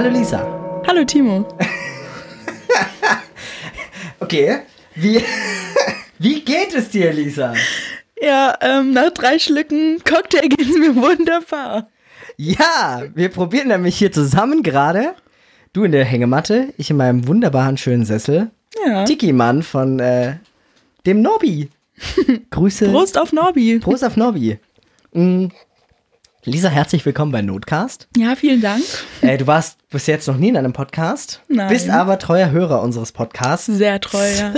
Hallo Lisa. Hallo Timo. Okay, wie, wie geht es dir, Lisa? Ja, ähm, nach drei Schlücken Cocktail geht es mir wunderbar. Ja, wir probieren nämlich hier zusammen gerade. Du in der Hängematte, ich in meinem wunderbaren schönen Sessel. Ja. Tiki-Mann von äh, dem Norbi. Grüße. Prost auf Norbi. Prost auf Norbi. Mm. Lisa, herzlich willkommen bei Notcast. Ja, vielen Dank. Äh, du warst bis jetzt noch nie in einem Podcast, Nein. bist aber treuer Hörer unseres Podcasts. Sehr treu, ja.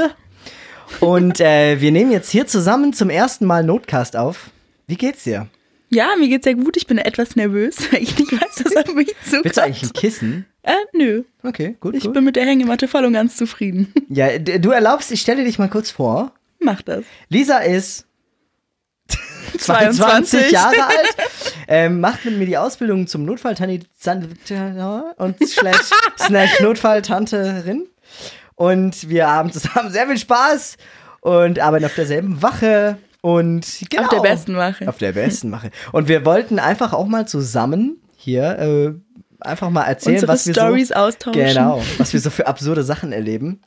Und äh, wir nehmen jetzt hier zusammen zum ersten Mal Notcast auf. Wie geht's dir? Ja, mir geht's sehr gut. Ich bin etwas nervös, weil ich nicht weiß, was auf mich zukommt. Willst du eigentlich ein Kissen? Äh, nö. Okay, gut. Ich gut. bin mit der Hängematte voll und ganz zufrieden. Ja, du erlaubst, ich stelle dich mal kurz vor. Mach das. Lisa ist 22 Jahre alt, ähm, macht mit mir die Ausbildung zum Notfalltante und slash, slash Notfalltanterin. Und wir haben zusammen sehr viel Spaß und arbeiten auf derselben Wache. Und genau, Auf der besten Wache. Auf der besten Wache. Und wir wollten einfach auch mal zusammen hier äh, einfach mal erzählen, Unsere was wir Stories so, austauschen. Genau, was wir so für absurde Sachen erleben.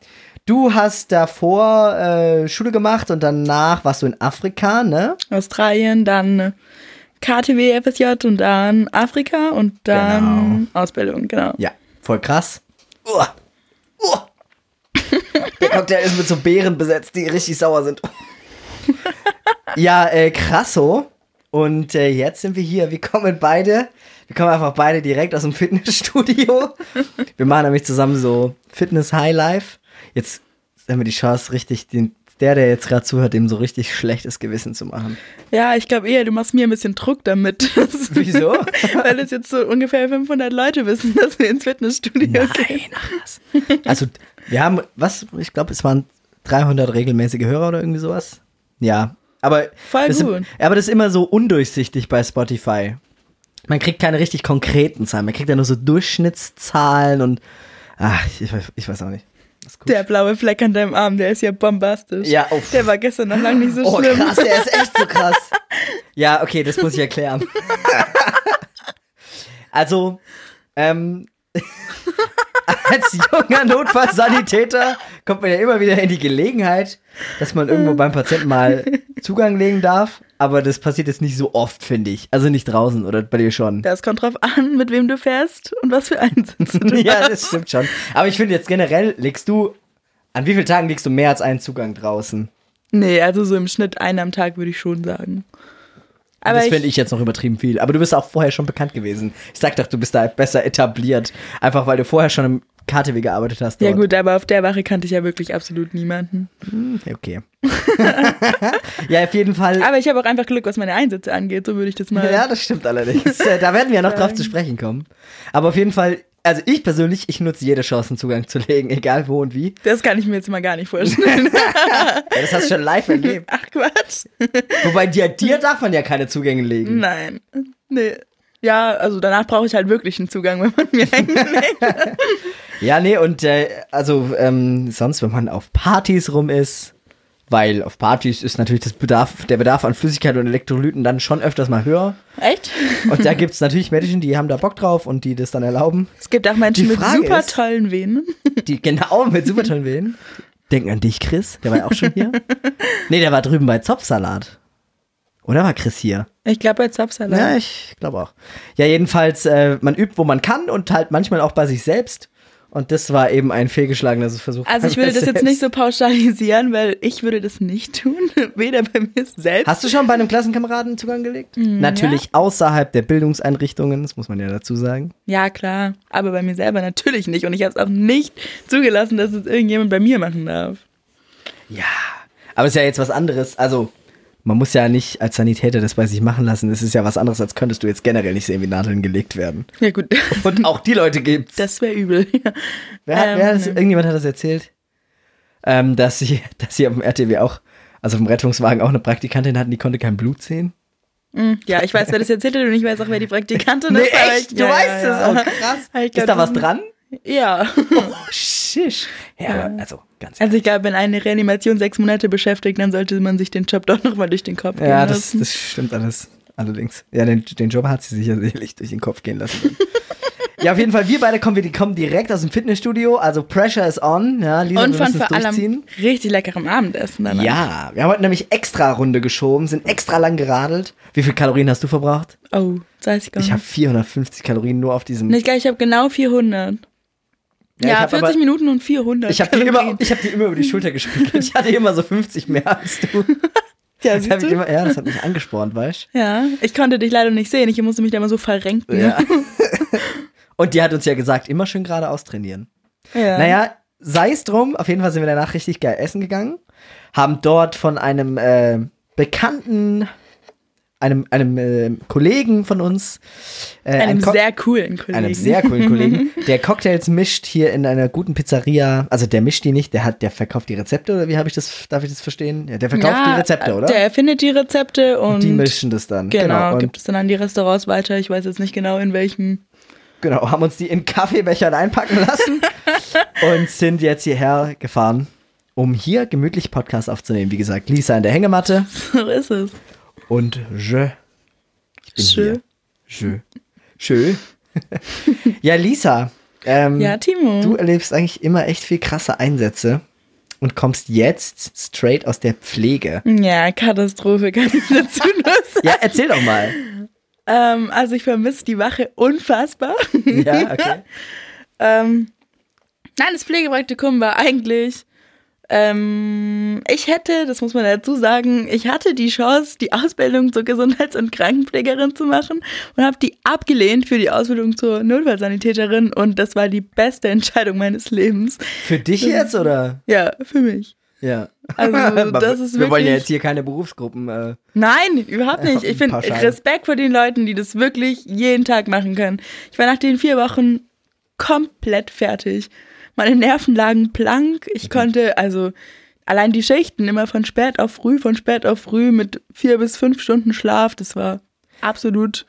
Du hast davor äh, Schule gemacht und danach warst du in Afrika, ne? Australien, dann KTW, FSJ und dann Afrika und dann Ausbildung, genau. Ja, voll krass. Uah. Uah. Der Cocktail ist mit so Beeren besetzt, die richtig sauer sind. ja, äh, krasso. Und äh, jetzt sind wir hier. Wir kommen beide. Wir kommen einfach beide direkt aus dem Fitnessstudio. Wir machen nämlich zusammen so Fitness High Life. Jetzt haben wir die Chance, richtig den, der, der jetzt gerade zuhört, dem so richtig schlechtes Gewissen zu machen. Ja, ich glaube eher, du machst mir ein bisschen Druck damit. Wieso? Weil es jetzt so ungefähr 500 Leute wissen, dass wir ins Fitnessstudio gehen. Nein, ach was. Also, wir haben, was, ich glaube, es waren 300 regelmäßige Hörer oder irgendwie sowas. Ja, aber, Voll das gut. Ist, aber das ist immer so undurchsichtig bei Spotify. Man kriegt keine richtig konkreten Zahlen, man kriegt ja nur so Durchschnittszahlen und, ach, ich, ich weiß auch nicht. Der blaue Fleck an deinem Arm, der ist ja bombastisch. Ja, uff. Der war gestern noch lange nicht so Oh, schlimm. krass, der ist echt so krass. Ja, okay, das muss ich erklären. also, ähm, als junger Notfallsanitäter kommt man ja immer wieder in die Gelegenheit, dass man irgendwo beim Patienten mal Zugang legen darf. Aber das passiert jetzt nicht so oft, finde ich. Also nicht draußen oder bei dir schon. Das kommt drauf an, mit wem du fährst und was für Einsätze du ja, hast. das stimmt schon. Aber ich finde jetzt generell, legst du, an wie vielen Tagen legst du mehr als einen Zugang draußen? Nee, also so im Schnitt einen am Tag würde ich schon sagen. Aber das finde ich jetzt noch übertrieben viel. Aber du bist auch vorher schon bekannt gewesen. Ich sag doch, du bist da besser etabliert. Einfach weil du vorher schon im KTW gearbeitet hast. Ja dort. gut, aber auf der Wache kannte ich ja wirklich absolut niemanden. Okay. ja, auf jeden Fall. Aber ich habe auch einfach Glück, was meine Einsätze angeht, so würde ich das mal. Ja, das stimmt allerdings. Da werden wir ja noch drauf zu sprechen kommen. Aber auf jeden Fall, also ich persönlich, ich nutze jede Chance, einen Zugang zu legen, egal wo und wie. Das kann ich mir jetzt mal gar nicht vorstellen. Ja, das hast du schon live erlebt. Ach Quatsch. Wobei dir, dir darf man ja keine Zugänge legen. Nein. Nee. Ja, also danach brauche ich halt wirklich einen Zugang, wenn man mir legt. Ja, nee, und äh, also ähm, sonst, wenn man auf Partys rum ist, weil auf Partys ist natürlich das Bedarf, der Bedarf an Flüssigkeit und Elektrolyten dann schon öfters mal höher. Echt? Und da gibt es natürlich Menschen, die haben da Bock drauf und die das dann erlauben. Es gibt auch Menschen mit super ist- tollen Venen. Die genau mit super tollen Willen. Denken an dich, Chris. Der war ja auch schon hier. nee, der war drüben bei Zopfsalat. Oder war Chris hier? Ich glaube bei Zapsalat. Ja, ich glaube auch. Ja, jedenfalls, äh, man übt, wo man kann und halt manchmal auch bei sich selbst. Und das war eben ein fehlgeschlagener Versuch. Also ich würde das jetzt nicht so pauschalisieren, weil ich würde das nicht tun. Weder bei mir selbst. Hast du schon bei einem Klassenkameraden Zugang gelegt? Mm, Natürlich außerhalb der Bildungseinrichtungen, das muss man ja dazu sagen. Ja, klar. Aber bei mir selber natürlich nicht. Und ich habe es auch nicht zugelassen, dass es irgendjemand bei mir machen darf. Ja, aber es ist ja jetzt was anderes. Also, man muss ja nicht als Sanitäter das bei sich machen lassen. Es ist ja was anderes, als könntest du jetzt generell nicht sehen, wie Nadeln gelegt werden. Ja gut, Und auch die Leute gibt's. das wäre übel. wer hat, ähm, wer hat das, nee. irgendjemand hat das erzählt, ähm, dass sie, dass sie auf dem RTW auch, also auf dem Rettungswagen auch eine Praktikantin hatten, die konnte kein Blut sehen. Mm, Ja, ich weiß, wer das erzählt hat und ich weiß auch, wer die Praktikantin Nee, ist. echt? Ich, Du ja, weißt ja, es? ja. Oh, krass. Ist da das was dran? Ja. Oh, shish. Ja, also, ganz ehrlich. Also ich glaube, wenn eine Reanimation sechs Monate beschäftigt, dann sollte man sich den Job doch nochmal durch den Kopf gehen Ja, das, lassen. das stimmt alles. Allerdings. Ja, den, den Job hat sie sich ja sicherlich durch den Kopf gehen lassen. Ja, auf jeden Fall, wir beide kommen, wir kommen direkt aus dem Fitnessstudio, also Pressure is on. Ja, Lisa, Und von vor allem richtig leckerem Abendessen danach. Ja, wir haben heute nämlich extra Runde geschoben, sind extra lang geradelt. Wie viel Kalorien hast du verbraucht? Oh, das weiß ich habe 450 Kalorien nur auf diesem. Nicht gleich, ich habe genau 400. Ja, Ja, ich hab 40 aber- Minuten und 400. Ich habe die, immer, Kalorien. ich hab die immer über die Schulter gespiegelt. Ich hatte immer so 50 mehr als du. Ja, Das du? immer, ja, das hat mich angespornt, weißt Ja, ich konnte dich leider nicht sehen. Ich musste mich da immer so verrenken. du? Ja. Und die hat uns ja gesagt, immer schön geradeaus trainieren. Ja. Naja, sei es drum, auf jeden Fall sind wir danach richtig geil essen gegangen. Haben dort von einem äh, bekannten, einem, einem äh, Kollegen von uns, äh, Einem Co- sehr coolen Kollegen. einem sehr coolen Kollegen, der Cocktails mischt hier in einer guten Pizzeria. Also der mischt die nicht, der hat, der verkauft die Rezepte oder wie habe ich das, darf ich das verstehen? Ja, der verkauft ja, die Rezepte, oder? Der erfindet die Rezepte und, die mischen das dann. genau, Und gibt es dann an die Restaurants weiter. Ich weiß jetzt nicht genau in welchem. Genau, haben uns die in Kaffeebechern einpacken lassen und sind jetzt hierher gefahren, um hier gemütlich Podcast aufzunehmen. Wie gesagt, Lisa in der Hängematte So ist es. Und je. Ich bin Schön. hier. Je. Schön. ja, Lisa, ähm, Ja, Timo. du erlebst eigentlich immer echt viel krasse Einsätze und kommst jetzt straight aus der Pflege. ja, Katastrophe kann ich dazu nur sagen. Ja, erzähl doch mal. Ähm, also ich vermisse die Wache unfassbar. Ja, okay. Ähm, nein, das Pflegepraktikum war eigentlich. Ähm, ich hätte, das muss man dazu sagen, ich hatte die Chance, die Ausbildung zur Gesundheits- und Krankenpflegerin zu machen und habe die abgelehnt für die Ausbildung zur Notfallsanitäterin und das war die beste Entscheidung meines Lebens. Für dich jetzt oder? Ja, für mich. Ja. Also, das ist Wir wollen ja wirklich- jetzt hier keine Berufsgruppen. Äh, Nein, überhaupt nicht. Ich finde. Respekt vor den Leuten, die das wirklich jeden Tag machen können. Ich war nach den vier Wochen komplett fertig. Meine Nerven lagen blank. Ich konnte, also allein die Schichten immer von spät auf früh, von spät auf früh mit vier bis fünf Stunden Schlaf. Das war absolut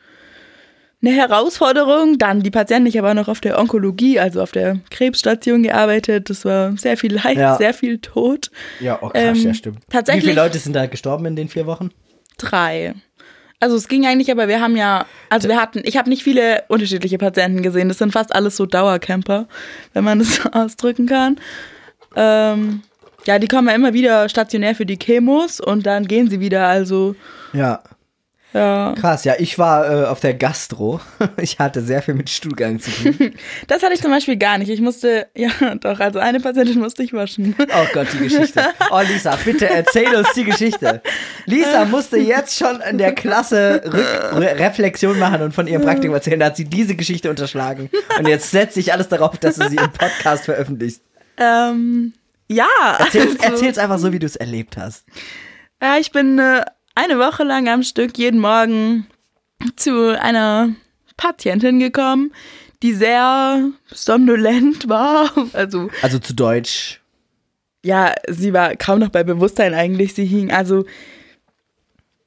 eine Herausforderung. Dann die Patienten, ich habe auch noch auf der Onkologie, also auf der Krebsstation gearbeitet. Das war sehr viel Leid, Ja. sehr viel Tod. ja, oh krass, Ähm, ja, stimmt. tatsächlich- Wie viele Leute sind da gestorben in den vier Wochen? Drei. Also es ging eigentlich, aber wir haben ja, also wir hatten, ich habe nicht viele unterschiedliche Patienten gesehen. Das sind fast alles so Dauercamper, wenn man das so ausdrücken kann. Ähm, ja, die kommen ja immer wieder stationär für die Chemos und dann gehen sie wieder. Also Ja. Ja, Krass, ja, ich war äh, auf der Gastro. Ich hatte sehr viel mit Stuhlgang zu tun. das hatte ich zum Beispiel gar nicht. Ich musste, ja doch, also eine Patientin musste ich waschen. Oh Gott, die Geschichte. Oh, Lisa, bitte erzähl uns die Geschichte. Lisa musste jetzt schon in der Klasse Rück Re Reflexion machen und von ihrem Praktikum erzählen. Da hat sie diese Geschichte unterschlagen. Und jetzt setzt sich alles darauf, dass du sie im Podcast veröffentlichst. Ähm, ja, Erzähl's, also- erzähl's einfach so, wie du es erlebt hast. Ja, ich bin äh, eine Woche lang am Stück jeden Morgen zu einer Patientin gekommen, die sehr somnolent war. Also, Also zu Deutsch. ja, sie war kaum noch bei Bewusstsein eigentlich. Sie hing, also,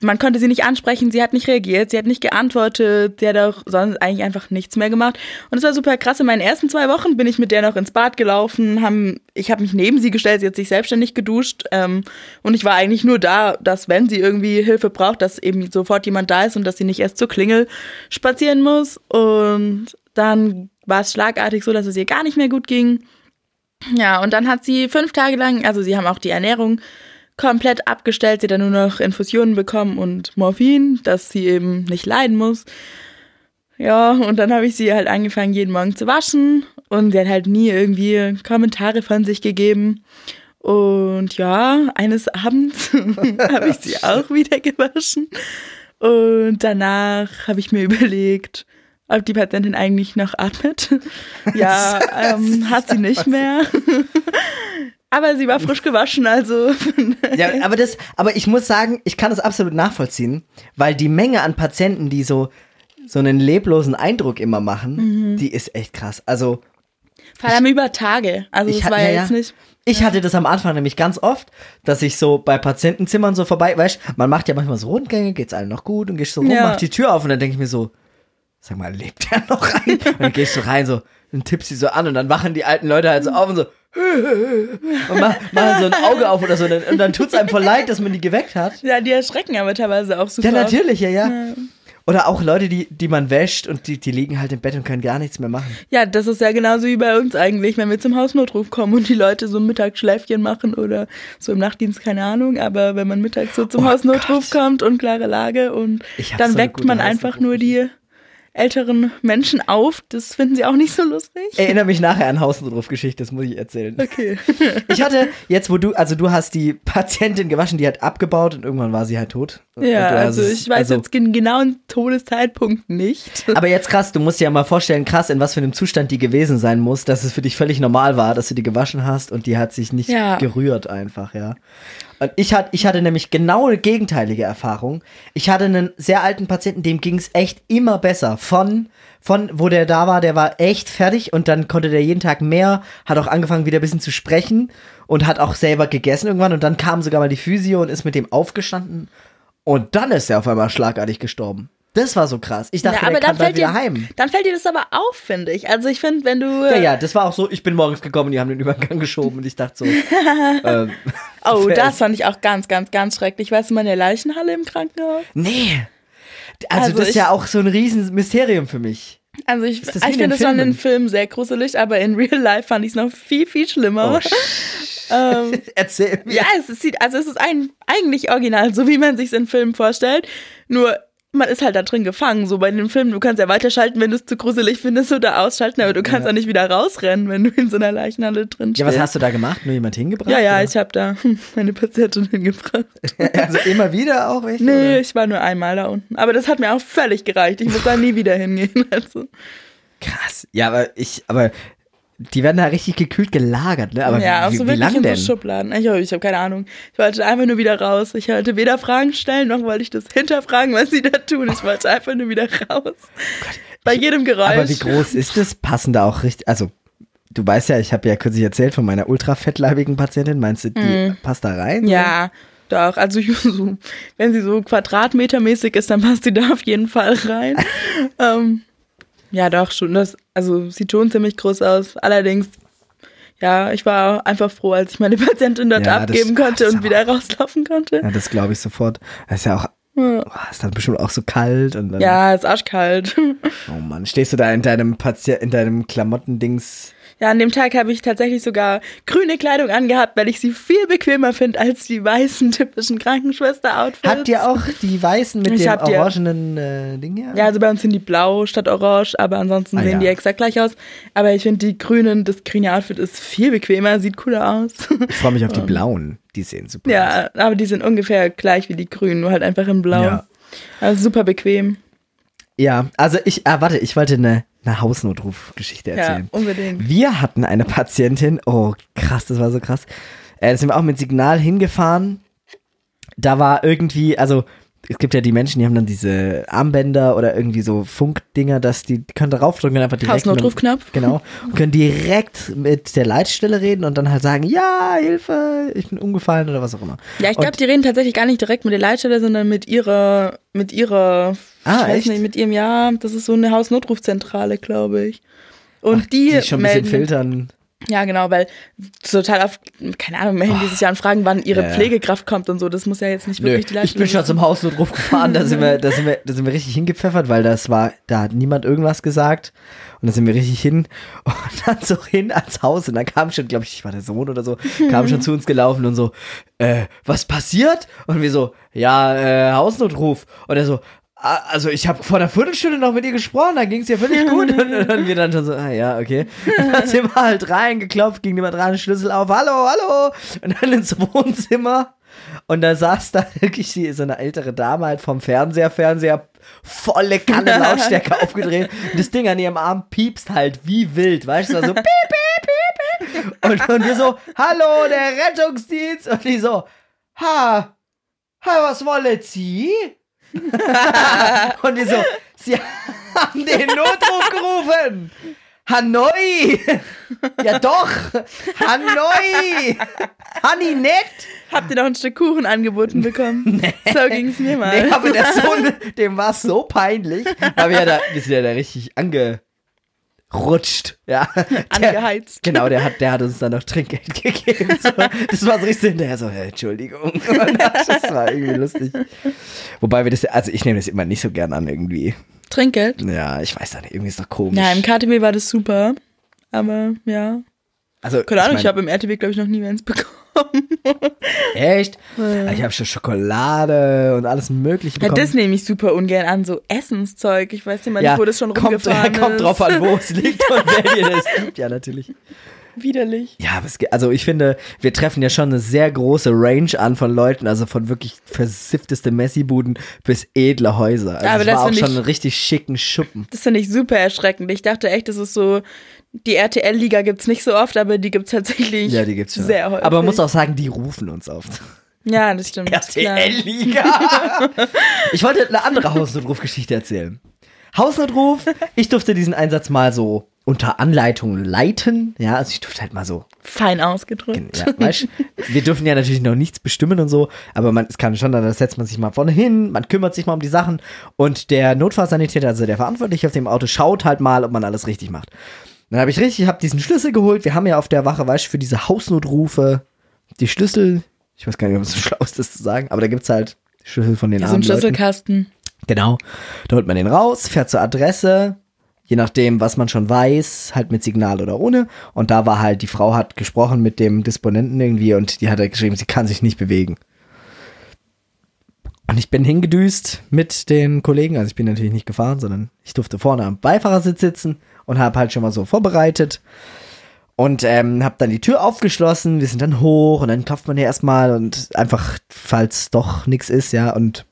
man konnte sie nicht ansprechen, sie hat nicht reagiert, sie hat nicht geantwortet, sie hat auch sonst eigentlich einfach nichts mehr gemacht. Und es war super krass. In meinen ersten zwei Wochen bin ich mit der noch ins Bad gelaufen, haben, ich habe mich neben sie gestellt, sie hat sich selbstständig geduscht ähm, und ich war eigentlich nur da, dass wenn sie irgendwie Hilfe braucht, dass eben sofort jemand da ist und dass sie nicht erst zur Klingel spazieren muss. Und dann war es schlagartig so, dass es ihr gar nicht mehr gut ging. Ja, und dann hat sie fünf Tage lang, also sie haben auch die Ernährung komplett abgestellt. Sie hat dann nur noch Infusionen bekommen und Morphin, dass sie eben nicht leiden muss. Ja, und dann habe ich sie halt angefangen, jeden Morgen zu waschen. Und sie hat halt nie irgendwie Kommentare von sich gegeben. Und ja, eines Abends habe ich sie auch wieder gewaschen. Und danach habe ich mir überlegt, ob die Patientin eigentlich noch atmet. Ja, ähm, hat sie nicht mehr. Aber sie war frisch gewaschen, also. Ja, aber das, aber ich muss sagen, ich kann das absolut nachvollziehen, weil die Menge an Patienten, die so, so einen leblosen Eindruck immer machen, Mhm. die ist echt krass. Also, Vor allem über Tage. Also Ich das war ja, ja, jetzt ja. nicht. Ich hatte das am Anfang nämlich ganz oft, dass ich so bei Patientenzimmern so vorbei, weißt man macht ja manchmal so Rundgänge, geht's allen noch gut und gehst so rum, Ja. macht die Tür auf und dann denke ich mir so, sag mal, lebt der noch rein? Und dann gehst du rein so und tippst sie so an und dann wachen die alten Leute halt so auf und so und mach- machen so ein Auge auf oder so und dann, dann tut's einem voll leid, dass man die geweckt hat. Ja, die erschrecken aber teilweise auch super. Ja, natürlich, ja, ja. Oder auch Leute, die, die man wäscht und die, die liegen halt im Bett und können gar nichts mehr machen. Ja, das ist ja genauso wie bei uns eigentlich, wenn wir zum Hausnotruf kommen und die Leute so Mittagsschläfchen machen oder so im Nachtdienst, keine Ahnung, aber wenn man mittags so zum Oh Hausnotruf kommt und klare Lage und dann so weckt man einfach nur die älteren Menschen auf, das finden sie auch nicht so lustig. Erinnere mich nachher an Hausnotruf-Geschichte, das muss ich erzählen. Okay. Ich hatte, jetzt wo du, also du hast die Patientin gewaschen, die hat abgebaut und irgendwann war sie halt tot. Ja, also ich weiß also- jetzt den genauen Todeszeitpunkt nicht. Aber jetzt krass, du musst dir ja mal vorstellen, krass, in was für einem Zustand die gewesen sein muss, dass es für dich völlig normal war, dass du die gewaschen hast und die hat sich nicht Ja. gerührt einfach, ja. Und ich, hat, ich hatte nämlich genau eine gegenteilige Erfahrung. Ich hatte einen sehr alten Patienten, dem ging es echt immer besser. Von, von, wo der da war, der war echt fertig und dann konnte der jeden Tag mehr, hat auch angefangen wieder ein bisschen zu sprechen und hat auch selber gegessen irgendwann und dann kam sogar mal die Physio und ist mit dem aufgestanden und dann ist er auf einmal schlagartig gestorben. Das war so krass. Ich dachte, der kann bald wieder dir, heim. dann fällt dir das aber auf, finde ich. Also ich finde, wenn du. Ja, ja, das war auch so, ich bin morgens gekommen, die haben den Übergang geschoben und ich dachte so, ähm, Oh, das fand ich auch ganz, ganz, ganz schrecklich. Weißt du mal in der Leichenhalle im Krankenhaus? nee. Also, Also das ist ich- ja auch so ein riesen Mysterium für mich. Also ich, Ist das ich finde den es schon in Filmen? Sehr gruselig, aber in Real Life fand ich es noch viel, viel schlimmer. ähm, Erzähl mir. ja, es ist, sieht, also es ist ein, eigentlich original, so wie man sich in Filmen vorstellt. Nur man ist halt da drin gefangen. So bei den Filmen, du kannst ja weiterschalten, wenn du es zu gruselig findest oder ausschalten, aber du kannst Ja. auch nicht wieder rausrennen, wenn du in so einer Leichenhalle drin stehst. Ja, was hast du da gemacht? Nur jemand hingebracht? Ja, ja, oder? ich habe da meine Patientin hingebracht. Also immer wieder auch welche? Nee, oder? ich war nur einmal da unten. Aber das hat mir auch völlig gereicht. Ich muss da nie wieder hingehen. Also. Krass. Ja, aber ich, aber die werden da richtig gekühlt gelagert, ne? Aber ja, auch wie, so wie wirklich in so Schubladen. Ich, ich habe keine Ahnung. Ich wollte einfach nur wieder raus. Ich wollte weder Fragen stellen, noch wollte ich das hinterfragen, was sie da tun. Ich wollte einfach nur wieder raus. Bei jedem Geräusch. aber wie groß ist das? Passen da auch richtig, also du weißt ja, ich habe ja kürzlich erzählt von meiner ultrafettleibigen Patientin. Meinst du, die passt da rein? Ja, doch. Also so, wenn sie so quadratmetermäßig ist, dann passt sie da auf jeden Fall rein. ähm, ja, doch, schon. Das, also sieht schon ziemlich groß aus. Allerdings, ja, ich war einfach froh, als ich meine Patientin dort Ja, das- abgeben ach, konnte das und wieder rauslaufen konnte. Ja, das glaube ich sofort. Das ist ja auch, Ja. oh, ist dann bestimmt auch so kalt und dann, Ja, ist arschkalt. oh Mann, stehst du da in deinem Patient, in deinem Klamottendings? Ja, an dem Tag habe ich tatsächlich sogar grüne Kleidung angehabt, weil ich sie viel bequemer finde als die weißen typischen Krankenschwester-Outfits. Habt ihr auch die weißen mit Ich dem orangenen äh, Ding hier? Ja, also bei uns sind die blau statt orange, aber ansonsten Ah, sehen ja. die exakt gleich aus. Aber ich finde die grünen, das grüne Outfit ist viel bequemer, sieht cooler aus. Ich freue mich auf die blauen. Die sehen super aus. ja, aber die sind ungefähr gleich wie die grünen, nur halt einfach in blau. Ja. Also super bequem. Ja, also ich, ah, warte, ich wollte eine, eine Hausnotrufgeschichte Ja, erzählen. unbedingt. Wir hatten eine Patientin, oh krass, das war so krass. Äh, da sind wir auch mit Signal hingefahren. Da war irgendwie, also es gibt ja die Menschen, die haben dann diese Armbänder oder irgendwie so Funkdinger, dass die, die können darauf drücken und einfach direkt. Hausnotrufknopf. Genau. Und können direkt mit der Leitstelle reden und dann halt sagen, ja, Hilfe, ich bin umgefallen oder was auch immer. Ja, ich glaube, die reden tatsächlich gar nicht direkt mit der Leitstelle, sondern mit ihrer, mit ihrer, Ah, ich weiß echt? nicht, mit ihrem, ja, das ist so eine Hausnotrufzentrale, glaube ich. Und die, die schon ein bisschen filtern. Ja, genau, weil total auf, keine Ahnung, melden die sich ja und fragen, wann ihre Ja. Pflegekraft kommt und so. Das muss ja jetzt nicht Nö, wirklich die ich Leitstelle bin schon zum Hausnotruf gefahren, da sind wir, da sind wir, da sind wir richtig hingepfeffert, weil das war, da hat niemand irgendwas gesagt und da sind wir richtig hin und dann so hin ans Haus und dann kam schon, glaube ich, ich war der Sohn oder so, kam schon zu uns gelaufen und so, äh, was passiert? Und wir so, ja, äh, Hausnotruf und er so, "Ah, also ich habe vor einer Viertelstunde noch mit ihr gesprochen, da ging es ihr völlig gut und dann wir dann schon so, ah ja, okay. Und dann sind wir halt reingeklopft, ging niemand dran, Schlüssel auf, hallo, hallo und dann ins Wohnzimmer und da saß da wirklich die, so eine ältere Dame halt vom Fernseher, Fernseher volle Kanne Lautstärke aufgedreht. Und das Ding an ihrem Arm piepst halt wie wild, weißt du, so piep, piep, piep, piep. Und, und wir so, hallo, der Rettungsdienst. Und die so, ha, ha, was wollen Sie? und die so, Sie haben den Notruf gerufen. Hanoi! Ja doch! Hanoi! Hanni nett! Habt ihr noch ein Stück Kuchen angeboten bekommen? So ging's mir mal. Nee, aber der Sohn, dem war es so peinlich. Wir, ja da, wir sind ja da richtig ange, rutscht. Ja. Der, Angeheizt. genau, der hat, der hat uns dann noch Trinkgeld gegeben. So, das war so richtig hinterher so, äh, Entschuldigung. Das war irgendwie lustig. Wobei wir das, also ich nehme das immer nicht so gern an irgendwie. Trinkgeld? Ja, ich weiß da nicht, irgendwie ist doch komisch. Ja, im KTW war das super. Aber ja. also, Keine Ahnung, ich, mein, habe im RTW, glaube ich, noch nie eins bekommen. Echt? Ja. Ich habe schon Schokolade und alles Mögliche Ja, bekommen. das nehme ich super ungern an, so Essenszeug. Ich weiß nicht mal, wo das schon kommt, rumgefahren kommt ist. drauf an, wo es liegt und wer dir das gibt. Ja, natürlich. Widerlich. Ja, aber es, ge- also ich finde, wir treffen ja schon eine sehr große Range an von Leuten, also von wirklich versiffteste Messibuden bis edle Häuser. Also Aber das war auch schon ich- einen richtig schicken Schuppen. Das finde ich super erschreckend. Ich dachte echt, das ist so, die RTL-Liga gibt's nicht so oft, aber die gibt's tatsächlich Ja, die gibt's schon. sehr häufig. Aber man muss auch sagen, die rufen uns oft. Ja, das stimmt. RTL-Liga. ich wollte eine andere Hausnotruf-Geschichte erzählen. Hausnotruf, ich durfte diesen Einsatz mal so unter Anleitung leiten. Ja, also ich durfte halt mal so Fein ausgedrückt. Ja, weißt, wir dürfen ja natürlich noch nichts bestimmen und so, aber man, es kann schon, da setzt man sich mal vorne hin, man kümmert sich mal um die Sachen und der Notfallsanitäter, also der Verantwortliche auf dem Auto, schaut halt mal, ob man alles richtig macht. Dann habe ich richtig, habe diesen Schlüssel geholt. Wir haben ja auf der Wache, weißt du, für diese Hausnotrufe die Schlüssel. Ich weiß gar nicht, ob es so schlau ist, das zu sagen, aber da gibt's halt Schlüssel von den Ja, so ein armen Leuten. Schlüsselkasten. Genau. Da holt man den raus, fährt zur Adresse, je nachdem, was man schon weiß, halt mit Signal oder ohne. Und da war halt, die Frau hat gesprochen mit dem Disponenten irgendwie und die hat halt geschrieben, sie kann sich nicht bewegen. Und ich bin hingedüst mit den Kollegen, also ich bin natürlich nicht gefahren, sondern ich durfte vorne am Beifahrersitz sitzen und habe halt schon mal so vorbereitet. Und ähm, habe dann die Tür aufgeschlossen, wir sind dann hoch und dann klopft man ja erstmal und einfach, falls doch nichts ist, ja, und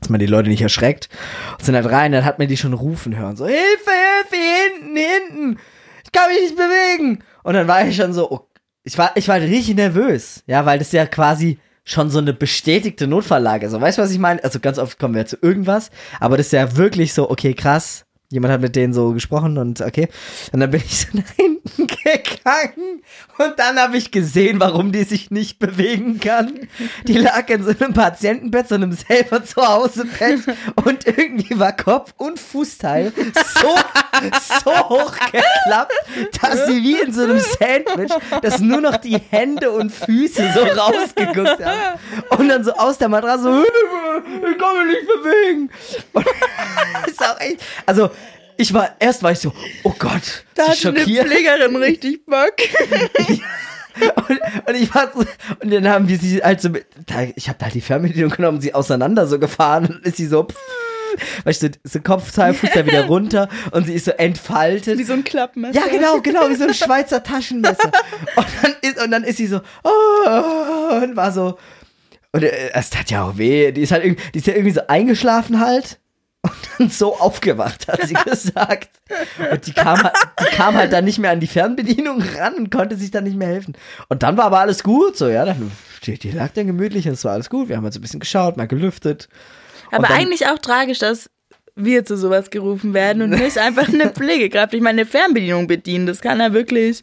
dass man die Leute nicht erschreckt. Und sind halt rein, dann hat man die schon rufen hören. So, Hilfe, Hilfe, hier hinten, hier hinten. Ich kann mich nicht bewegen. Und dann war ich schon so, oh, ich war, ich war richtig nervös. Ja, weil das ja quasi schon so eine bestätigte Notfalllage. So, weißt du, was ich meine? Also ganz oft kommen wir zu irgendwas, aber das ist ja wirklich so, okay, krass. Jemand hat mit denen so gesprochen und okay. Und dann bin ich so nach hinten gegangen und dann habe ich gesehen, warum die sich nicht bewegen kann. Die lag in so einem Patientenbett, so einem selber zu Hause Bett und irgendwie war Kopf und Fußteil so, so hochgeklappt, dass sie wie in so einem Sandwich, dass nur noch die Hände und Füße so rausgeguckt haben. Und dann so aus der Matratze so, ich kann mich nicht bewegen. Und ist auch echt, also ich war, erst war ich so, oh Gott, Da so hatte eine. Pflegerin richtig Bock. Und, und ich war so, und dann haben wir sie halt so, ich habe da halt die Fernbedienung genommen, sie auseinander so gefahren und ist sie so, pff, weißt du, so Kopfteil, Fußteil wieder runter und sie ist so entfaltet. Wie so ein Klappmesser. Ja, genau, genau, wie so ein Schweizer Taschenmesser. Und dann ist, und dann ist sie so, oh, und war so, und äh, es tat ja auch weh. Die ist halt irgendwie, die ist ja irgendwie so eingeschlafen halt. Und dann so aufgewacht, hat sie gesagt. Und die kam, halt- die kam halt dann nicht mehr an die Fernbedienung ran und konnte sich dann nicht mehr helfen. Und dann war aber alles gut, so, ja. Dann, die, die lag dann gemütlich und es war alles gut. Wir haben halt so ein bisschen geschaut, mal gelüftet. Aber dann- eigentlich auch tragisch, dass wir zu sowas gerufen werden und nicht einfach eine Pflegekraft. Ich meine, eine Fernbedienung bedienen, das kann ja wirklich.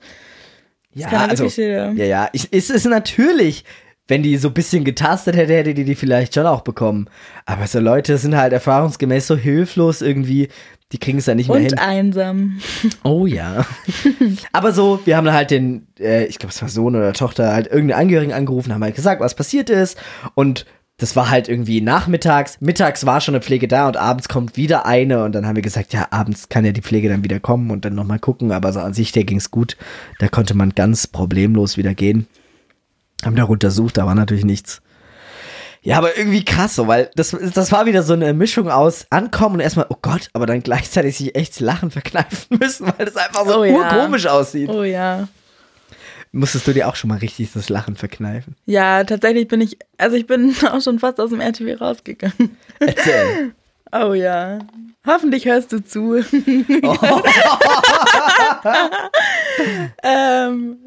Ja, also, wirklich ja, ja, ich, es ist natürlich, wenn die so ein bisschen getastet hätte, hätte die die vielleicht schon auch bekommen. Aber so Leute sind halt erfahrungsgemäß so hilflos irgendwie, die kriegen es ja nicht mehr Und hin. einsam. Oh ja. Aber so, wir haben dann halt den, äh, ich glaube, es war Sohn oder Tochter, halt irgendeinen Angehörigen angerufen, haben halt gesagt, was passiert ist. Und das war halt irgendwie nachmittags. Mittags war schon eine Pflege da und abends kommt wieder eine. Und dann haben wir gesagt, ja, abends kann ja die Pflege dann wieder kommen und dann nochmal gucken. Aber so an sich, der ging's gut. Da konnte man ganz problemlos wieder gehen. Haben da untersucht, da war natürlich nichts. Ja, aber irgendwie krass so, weil das, das war wieder so eine Mischung aus Ankommen und erstmal, oh Gott, aber dann gleichzeitig sich echt Lachen verkneifen müssen, weil das einfach so Oh ja. urkomisch aussieht. Oh ja. Musstest du dir auch schon mal richtig das Lachen verkneifen? Ja, tatsächlich bin ich, also ich bin auch schon fast aus dem RTW rausgegangen. Erzähl. Oh ja. Hoffentlich hörst du zu. ähm,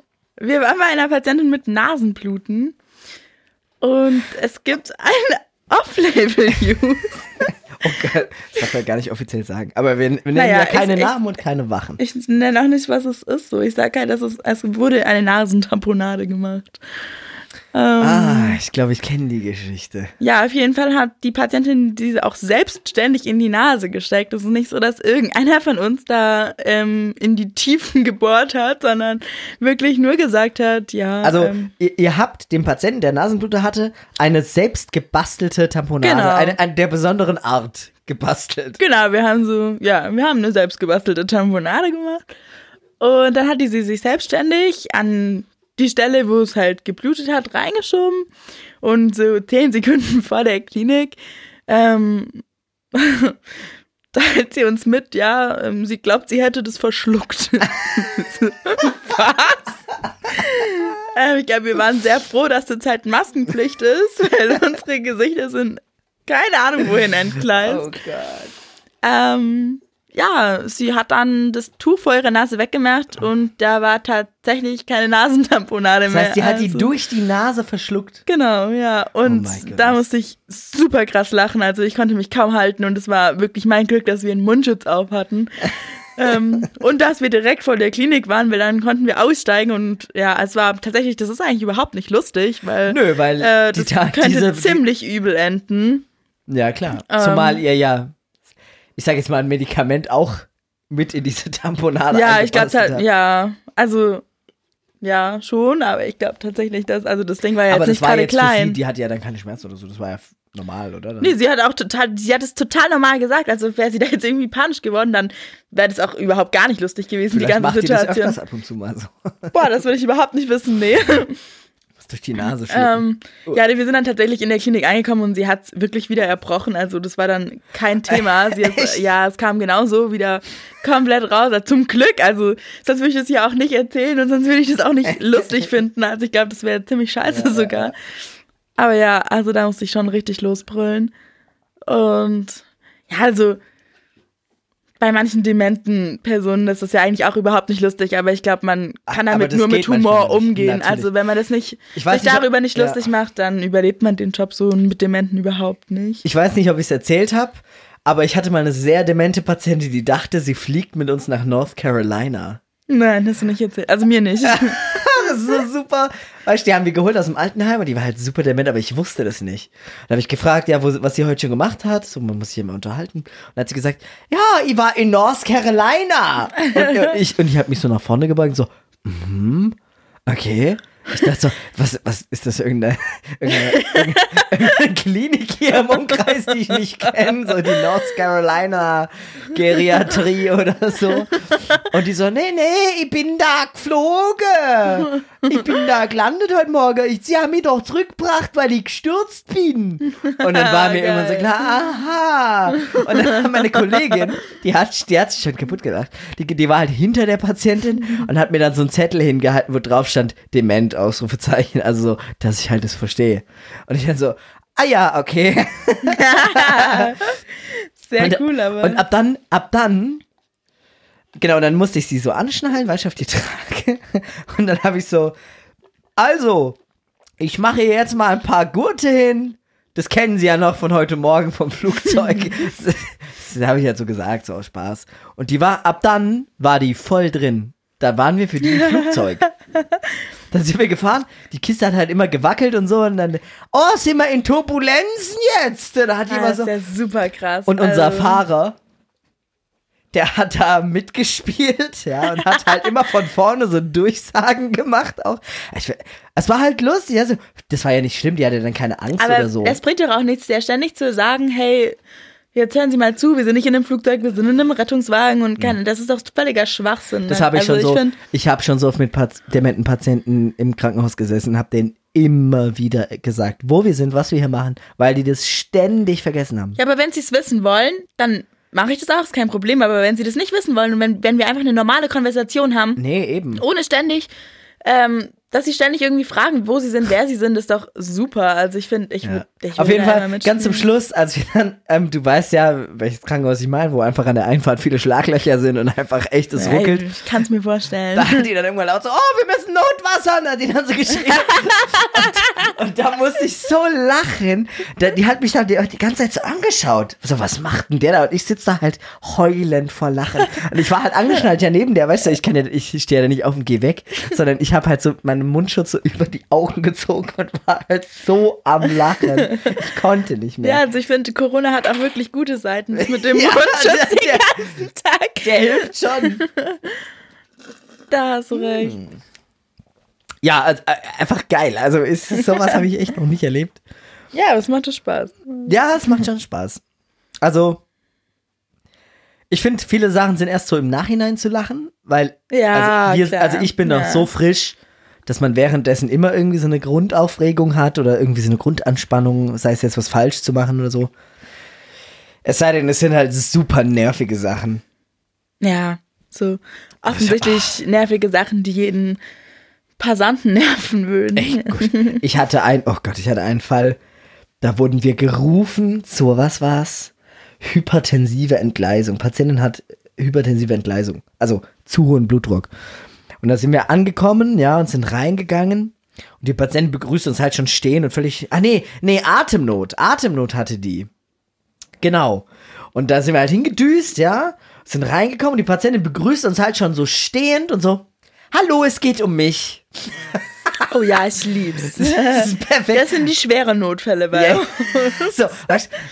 wir waren bei einer Patientin mit Nasenbluten und es gibt eine Off-Label-Use. Oh Gott, das darf man gar nicht offiziell sagen. Aber wir, wir nennen Naja, ja keine echt- Namen und keine Wachen. Ich nenne auch nicht, was es ist. So, ich sage halt, dass es, es wurde eine Nasentamponade gemacht. Ah, ich glaube, ich kenne die Geschichte. Ja, auf jeden Fall hat die Patientin diese auch selbstständig in die Nase gesteckt. Es ist nicht so, dass irgendeiner von uns da ähm, in die Tiefen gebohrt hat, sondern wirklich nur gesagt hat, ja. Also, ähm, ihr, ihr habt dem Patienten, der Nasenblute hatte, eine selbst gebastelte Tamponade, Genau. eine, eine der besonderen Art gebastelt. Genau, wir haben so, ja, wir haben eine selbstgebastelte Tamponade gemacht. Und dann hat die sie sich selbstständig an die Stelle, wo es halt geblutet hat, reingeschoben. Und so zehn Sekunden vor der Klinik ähm, teilt sie uns mit, ja, ähm, sie glaubt, sie hätte das verschluckt. Was? Ähm, ich glaube, wir waren sehr froh, dass zurzeit Maskenpflicht ist, weil unsere Gesichter sind keine Ahnung wohin entgleist. Oh Gott. Ähm, ja, sie hat dann das Tuch vor ihrer Nase weggemacht und da war tatsächlich keine Nasentamponade Das mehr. heißt, die hat die also- durch die Nase verschluckt. Genau, ja. Und Oh da musste ich super krass lachen. Also ich konnte mich kaum halten und es war wirklich mein Glück, dass wir einen Mundschutz auf hatten. ähm, und dass wir direkt vor der Klinik waren, weil dann konnten wir aussteigen und ja, es war tatsächlich, das ist eigentlich überhaupt nicht lustig, weil Nö, weil äh, die das Ta- könnte diese- ziemlich übel enden. Ja, klar. Ähm. Zumal ihr ja, ich sage jetzt mal, ein Medikament auch mit in diese Tamponade Ja, ich glaube, halt, ja, also ja, schon, aber ich glaube tatsächlich, dass, also das Ding war ja Aber jetzt nicht gerade für sie, klein. die hatte ja dann keine Schmerzen oder so. Das war ja normal, oder? Dann- Nee, sie hat auch total, sie hat es total normal gesagt. Also wäre sie da jetzt irgendwie panisch geworden, dann wäre das auch überhaupt gar nicht lustig gewesen, Vielleicht die ganze macht ihr das Situation. öfters ab und zu mal so. Boah, das würde ich überhaupt nicht wissen, nee. Durch die Nase ähm, ja, wir sind dann tatsächlich in der Klinik angekommen und sie hat es wirklich wieder erbrochen. Also das war dann kein Thema. Ist, ja, es kam genauso wieder komplett raus. Also zum Glück. Also sonst würde ich das ja auch nicht erzählen und sonst würde ich das auch nicht lustig finden. Also ich glaube, das wäre ziemlich scheiße Ja, sogar. Aber ja, also da musste ich schon richtig losbrüllen. Und ja, also bei manchen dementen Personen ist das ja eigentlich auch überhaupt nicht lustig, aber ich glaube, man kann damit nur mit Humor umgehen. natürlich. Also wenn man das nicht sich nicht, darüber nicht ja. lustig macht, dann überlebt man den Job so mit Dementen überhaupt nicht. Ich weiß nicht, ob ich es erzählt habe, aber ich hatte mal eine sehr demente Patientin, die dachte, sie fliegt mit uns nach North Carolina. Nein, hast du nicht erzählt. Also mir nicht. Das ist so super. Weißt du, die haben wir geholt aus dem Altenheim und die war halt super dement, aber ich wusste das nicht. Dann habe ich gefragt, ja, wo, was sie heute schon gemacht hat. So, man muss sich immer unterhalten. Und dann hat sie gesagt, ja, ich war in North Carolina. Und äh, ich, und ich habe mich so nach vorne gebeugt und so, mhm, okay. Ich dachte so, was, was ist das irgendeine, irgendeine, irgendeine, Klinik hier im Umkreis, die ich nicht kenne, so die North Carolina Geriatrie oder so. Und die so, nee, nee, ich bin da geflogen. Ich bin da gelandet heute Morgen. Ich, sie haben mich doch zurückgebracht, weil ich gestürzt bin. Und dann war mir Geil. irgendwann so klar, aha. Und dann hat meine Kollegin, die hat, die hat sich schon kaputt gelacht. Die, die war halt hinter der Patientin und hat mir dann so einen Zettel hingehalten, wo drauf stand, dement, Ausrufezeichen. Also so, dass ich halt das verstehe. Und ich dann so, ah ja, okay. Sehr und, cool, aber. Und ab dann, ab dann, genau, dann musste ich sie so anschnallen, weil ich auf die trage. Und dann habe ich so, also, ich mache jetzt mal ein paar Gurte hin. Das kennen sie ja noch von heute Morgen vom Flugzeug. das das habe ich halt so gesagt, so aus Spaß. Und die war, ab dann war die voll drin. Da waren wir für die im Flugzeug. Dann sind wir gefahren, die Kiste hat halt immer gewackelt und so und dann, oh, sind wir in Turbulenzen jetzt? Da hat ah, jemand das so, ist ja super krass. und unser also, Fahrer, der hat da mitgespielt, ja, und hat halt immer von vorne so Durchsagen gemacht auch. Ich, es war halt lustig, also, das war ja nicht schlimm, die hatte dann keine Angst Aber oder so. es bringt doch auch nichts, der ständig zu sagen, hey, jetzt hören Sie mal zu, wir sind nicht in einem Flugzeug, wir sind in einem Rettungswagen und kann, das ist doch völliger Schwachsinn. Ne? Das habe ich also schon so. find, ich habe schon so oft mit Pat dementen Patienten im Krankenhaus gesessen, habe denen immer wieder gesagt, wo wir sind, was wir hier machen, weil die das ständig vergessen haben. ja, aber wenn Sie es wissen wollen, dann mache ich das auch, ist kein Problem. Aber wenn Sie das nicht wissen wollen und wenn, wenn wir einfach eine normale Konversation haben, Nee, eben. ohne ständig, ähm, dass Sie ständig irgendwie fragen, wo Sie sind, wer Sie sind, ist doch super. Also ich finde, ich Ja. würde ich Auf würd jeden Fall, ganz zum. Schluss, als wir dann, ähm, du weißt ja, welches Krankenhaus ich meine, wo einfach an der Einfahrt viele Schlaglöcher sind und einfach echtes Ey, ruckelt. Ich kann es mir vorstellen. Da hat die dann irgendwann laut so, oh, wir müssen Notwasser. Und hat die dann so geschrien. und, und da musste ich so lachen. Da, die hat mich dann die, die ganze Zeit so angeschaut. So, was macht denn der da? Und ich sitze da halt heulend vor Lachen. Und ich war halt angeschnallt ja neben der, weißt du, ich kann ja, ich stehe ja nicht auf und geh weg, sondern ich habe halt so, meine Mundschutz so über die Augen gezogen und war halt so am Lachen. Ich konnte nicht mehr. Ja, also ich finde, Corona hat auch wirklich gute Seiten. Das mit dem Ja, Mundschutz der- den ganzen Tag. Der hilft schon. Da hast du recht. Ja, also, äh, einfach geil. Also ist, sowas habe ich echt noch nicht erlebt. Ja, aber es macht Spaß. Ja, es macht schon Spaß. Also, ich finde, viele Sachen sind erst so im Nachhinein zu lachen, weil Ja, also, wir, also ich bin noch Ja. so frisch, dass man währenddessen immer irgendwie so eine Grundaufregung hat oder irgendwie so eine Grundanspannung, sei es jetzt was falsch zu machen oder so. Es sei denn, es sind halt super nervige Sachen. Ja, so offensichtlich nervige Sachen, die jeden Passanten nerven würden. Echt gut. Ich hatte ein, oh Gott, ich hatte einen Fall, da wurden wir gerufen zur, was war's? Hypertensive Entgleisung. Patientin hat hypertensive Entgleisung, also zu hohen Blutdruck. Und da sind wir angekommen, ja, und sind reingegangen. Und die Patientin begrüßt uns halt schon stehen und völlig, ah nee, nee, Atemnot, Atemnot hatte die. Genau. Und da sind wir halt hingedüst, ja, sind reingekommen und die Patientin begrüßt uns halt schon so stehend und so, hallo, es geht um mich. Oh ja, ich lieb's. Das ist perfekt. Das sind die schweren Notfälle bei Ja. so,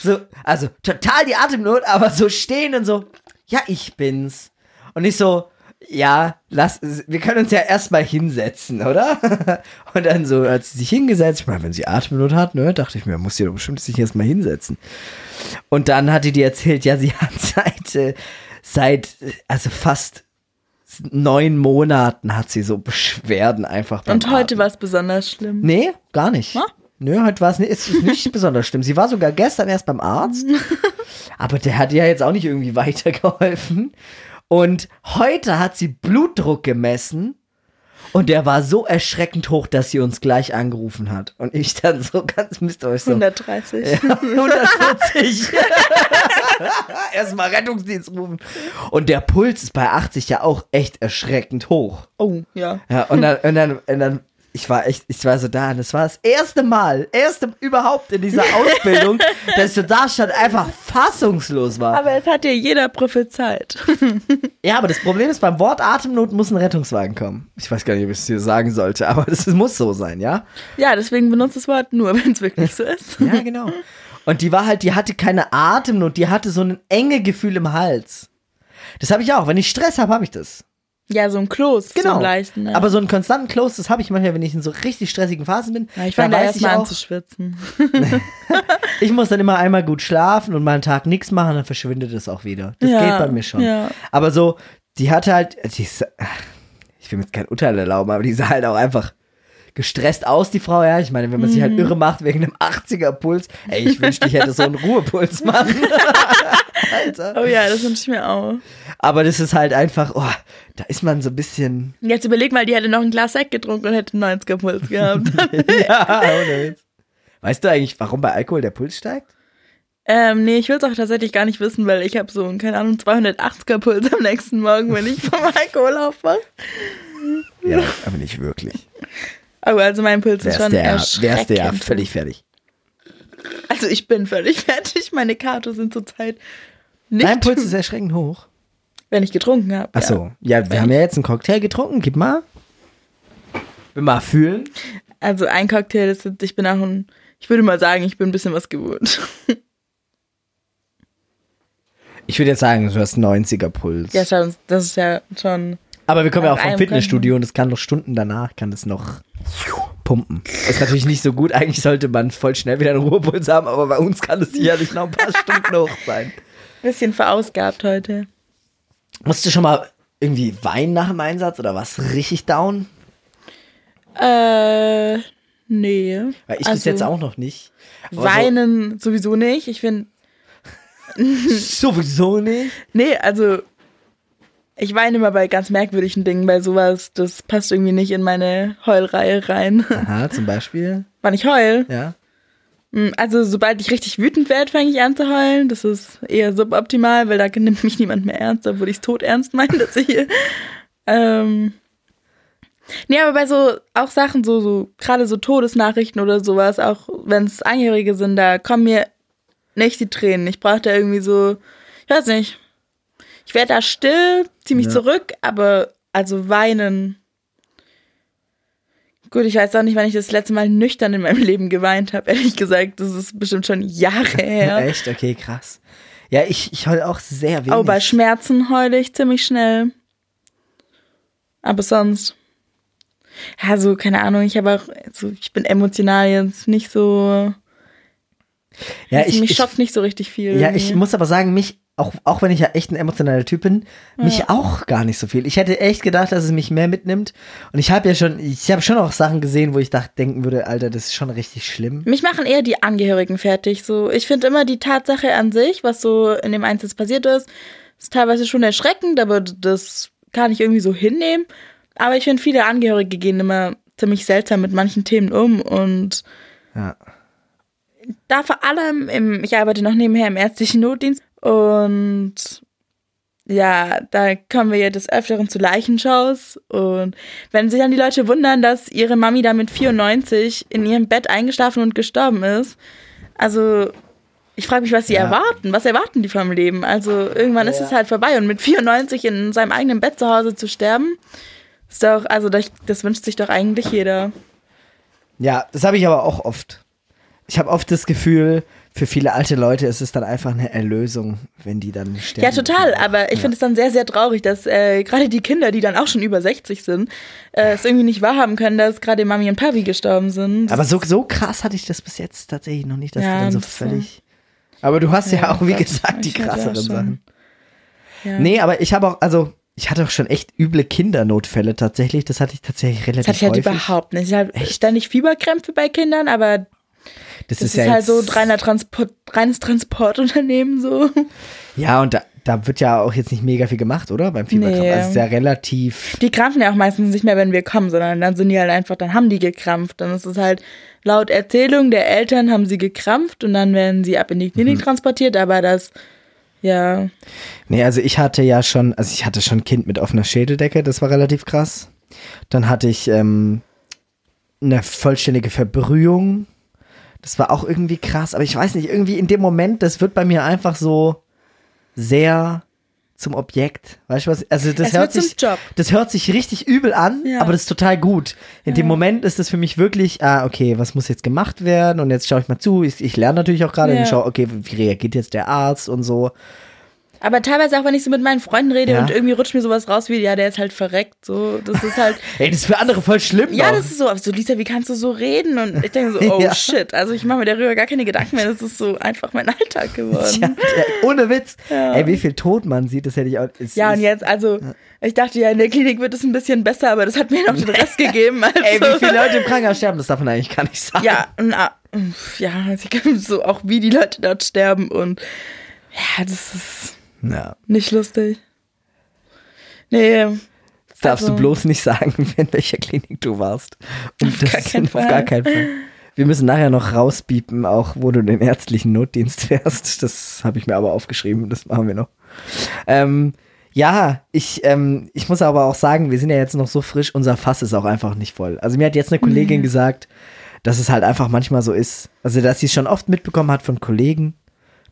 so, also total die Atemnot, aber so stehen und so, ja, ich bin's. Und ich so, ja, lass, wir können uns ja erstmal hinsetzen, oder? Und dann so, als sie sich hingesetzt, ich meine, wenn sie Atemnot hat, ne, dachte ich mir, muss sie doch bestimmt sich erstmal hinsetzen. Und dann hatte die erzählt, ja, sie hat seit, äh, seit, äh, also fast neun Monaten hat sie so Beschwerden einfach Und heute war es besonders schlimm. Nee, gar nicht. Ah? Nö, heute war es nicht, ist nicht besonders schlimm. Sie war sogar gestern erst beim Arzt. aber der hat ja jetzt auch nicht irgendwie weitergeholfen. Und heute hat sie Blutdruck gemessen. Und der war so erschreckend hoch, dass sie uns gleich angerufen hat. Und ich dann so ganz misstrauisch so. 130. Ja, 140. Erstmal Rettungsdienst rufen. Und der Puls ist bei 80 ja auch echt erschreckend hoch. Oh, ja. Ja, und dann, und dann, und dann, ich war echt, ich war so da, und das war das erste Mal, erste überhaupt in dieser Ausbildung, dass ich so da stand, einfach fassungslos war. Aber es hat dir jeder prophezeit. Ja, aber das Problem ist, beim Wort Atemnot muss ein Rettungswagen kommen. Ich weiß gar nicht, ob ich es dir sagen sollte, aber das muss so sein, ja? ja, deswegen benutzt das Wort nur, wenn es wirklich so ist. Ja, genau. Und die war halt, die hatte keine Atemnot, die hatte so ein enge Gefühl im Hals. Das habe ich auch. Wenn ich Stress habe, habe ich das. Ja, so ein Kloß. So Genau. einen leichten. Ja. Aber so einen konstanten Close, das habe ich manchmal, wenn ich in so richtig stressigen Phasen bin. ja, ich fange da erstmal ich an zu schwitzen. Ich muss dann immer einmal gut schlafen und mal einen Tag nichts machen, dann verschwindet es auch wieder. Das Ja, geht bei mir schon. Aber so, die hatte halt, die ich will mir jetzt kein Urteil erlauben, aber die sah halt auch einfach gestresst aus, die Frau, ja. Ich meine, wenn man sich Mhm. halt irre macht wegen einem 80er-Puls, ey, ich wünschte, ich hätte so einen Ruhepuls, Mann. Alter. Oh ja, das wünsche ich mir auch. Aber das ist halt einfach, oh, da ist man so ein bisschen, Jetzt überleg mal, die hätte noch ein Glas Sekt getrunken und hätte einen 90er Puls gehabt. ja, ohne Witz. Weißt du eigentlich, warum bei Alkohol der Puls steigt? ähm, nee, ich will es auch tatsächlich gar nicht wissen, weil ich habe so einen, keine Ahnung, 280er Puls am nächsten Morgen, wenn ich vom Alkohol aufwache. Ja, aber nicht wirklich. Aber also mein Puls ist schon der, erschreckend. wärst der ja völlig fertig. Also ich bin völlig fertig. Meine Karte sind zurzeit nicht, Dein Puls ist erschreckend hoch. wenn ich getrunken habe. Ach so. Ja, wir haben ja jetzt einen Cocktail getrunken. Gib mal. Will mal fühlen. Also ein Cocktail, ist, ich bin auch ein, ich würde mal sagen, ich bin ein bisschen was gewohnt. Ich würde jetzt sagen, du hast 90er Puls. ja, das ist ja schon. Aber wir kommen ja auch vom Fitnessstudio und es kann noch Stunden danach, kann es noch pumpen. Ist natürlich nicht so gut. Eigentlich sollte man voll schnell wieder einen Ruhepuls haben, aber bei uns kann es sicherlich noch ein paar Stunden hoch sein. Bisschen verausgabt heute. Musst du schon mal irgendwie weinen nach dem Einsatz oder was richtig down? Äh, nee. Weil ich bis Also, jetzt auch noch nicht. Aber so- Weinen sowieso nicht. Ich finde, Sowieso nicht. nee, also ich weine immer bei ganz merkwürdigen Dingen, bei sowas, das passt irgendwie nicht in meine Heulreihe rein. Aha, zum Beispiel. Wann ich heul? Ja. Mm, Also sobald ich richtig wütend werde, fange ich an zu heulen. Das ist eher suboptimal, weil da nimmt mich niemand mehr ernst, obwohl ich es tot ernst meine, dass ich hier. Ähm, nee, aber bei so auch Sachen, so, so gerade so Todesnachrichten oder sowas, auch wenn es Angehörige sind, da kommen mir nicht die Tränen. Ich brauche da irgendwie so, ich weiß nicht. Ich werde da still, zieh mich Ja. zurück, aber also weinen Gut, ich weiß auch nicht, wann ich das letzte Mal nüchtern in meinem Leben geweint habe. Ehrlich gesagt, das ist bestimmt schon Jahre her. Echt? Okay, krass. Ja, ich, ich heul auch sehr wenig. Oh, bei Schmerzen heule ich ziemlich schnell. Aber sonst. Ja, so, keine Ahnung, ich habe auch, so, ich bin emotional jetzt nicht so. Ja, also ich, mich ich, schockt nicht so richtig viel. ja, irgendwie. ich muss aber sagen, mich, auch, auch wenn ich ja echt ein emotionaler Typ bin, mich auch gar nicht so viel. Ich hätte echt gedacht, dass es mich mehr mitnimmt. Und ich habe ja schon, ich habe schon auch Sachen gesehen, wo ich dachte, denken würde, Alter, das ist schon richtig schlimm. Mich machen eher die Angehörigen fertig. So, ich finde immer die Tatsache an sich, was so in dem Einsatz passiert ist, ist teilweise schon erschreckend, aber das kann ich irgendwie so hinnehmen. Aber ich finde, viele Angehörige gehen immer ziemlich seltsam mit manchen Themen um und Ja. Da vor allem im, ich arbeite noch nebenher im ärztlichen Notdienst und ja, da kommen wir ja des Öfteren zu Leichenshows und wenn sich dann die Leute wundern, dass ihre Mami da mit 94 in ihrem Bett eingeschlafen und gestorben ist, also ich frage mich, was sie Ja. erwarten. Was erwarten die vom Leben? Also irgendwann ist Ja. es halt vorbei und mit 94 in seinem eigenen Bett zu Hause zu sterben, ist doch, also das, das wünscht sich doch eigentlich jeder. Ja, das habe ich aber auch oft. Ich habe oft das Gefühl, für viele alte Leute ist es dann einfach eine Erlösung, wenn die dann sterben. Ja, total. Aber ich Ja. finde es dann sehr, sehr traurig, dass äh, gerade die Kinder, die dann auch schon über 60 sind, äh, es irgendwie nicht wahrhaben können, dass gerade Mami und Papi gestorben sind. Aber so, so krass hatte ich das bis jetzt tatsächlich noch nicht, dass Ja, die dann so das, völlig. Aber du hast ja, Ja, auch, wie gesagt, die hatte ja krasseren. Sachen. ja. Nee, aber ich habe auch, also, ich hatte auch schon echt üble Kindernotfälle tatsächlich. Das hatte ich tatsächlich relativ das hatte ich halt häufig. überhaupt nicht. Ich habe ständig Fieberkrämpfe bei Kindern, aber Das, das ist, ist, ja halt so reiner Transport, reines Transportunternehmen so. Ja, und da, da wird ja auch jetzt nicht mega viel gemacht, oder? Beim Fieberkrampf. Nee. Also, es ist ja relativ. Die krampfen ja auch meistens nicht mehr, wenn wir kommen, sondern dann sind die halt einfach, dann haben die gekrampft. Dann ist es halt laut Erzählung der Eltern haben sie gekrampft und dann werden sie ab in die Klinik Mhm. transportiert, aber das, ja, Nee, also ich hatte ja schon, also ich hatte schon ein Kind mit offener Schädeldecke, das war relativ krass. Dann hatte ich ähm, eine vollständige Verbrühung. Das war auch irgendwie krass, aber ich weiß nicht, irgendwie in dem Moment, das wird bei mir einfach so sehr zum Objekt. Weißt du was? Also das Es hört sich, das hört sich richtig übel an, Ja. aber das ist total gut. In dem Moment ist das für mich wirklich, ah, okay, was muss jetzt gemacht werden? Und jetzt schaue ich mal zu. Ich, ich lerne natürlich auch gerade, Ja. ich schaue, okay, wie reagiert jetzt der Arzt und so. Aber teilweise auch, wenn ich so mit meinen Freunden rede Ja. und irgendwie rutscht mir sowas raus wie, ja, der ist halt verreckt. So, das ist halt. Ey, das ist für andere voll schlimm. ja, noch. das ist so, aber so, Lisa, wie kannst du so reden? Und ich denke so, oh Ja. shit. Also ich mache mir darüber gar keine Gedanken mehr. Das ist so einfach mein Alltag geworden. Ja, ohne Witz. Ey, wie viel Tod man sieht, das hätte ich auch. Es, Ja, und jetzt, also, ich dachte ja, in der Klinik wird es ein bisschen besser, aber das hat mir noch den Rest gegeben. Also, Ey, wie viele Leute im Krankenhaus sterben, das darf man eigentlich gar nicht sagen. Ja, na, ja, also ich kann so auch, wie die Leute dort sterben und ja, das ist ja. nicht lustig. Nee, Das darfst Also- du bloß nicht sagen, in welcher Klinik du warst. Und Auf gar keinen auf Fall. gar keinen Fall. Wir müssen nachher noch rausbiepen, auch wo du den ärztlichen Notdienst fährst. Das habe ich mir aber aufgeschrieben, das machen wir noch. Ähm, ja, ich, ähm, ich muss aber auch sagen, wir sind ja jetzt noch so frisch, unser Fass ist auch einfach nicht voll. Also mir hat jetzt eine Kollegin gesagt, dass es halt einfach manchmal so ist. Also, dass sie es schon oft mitbekommen hat von Kollegen,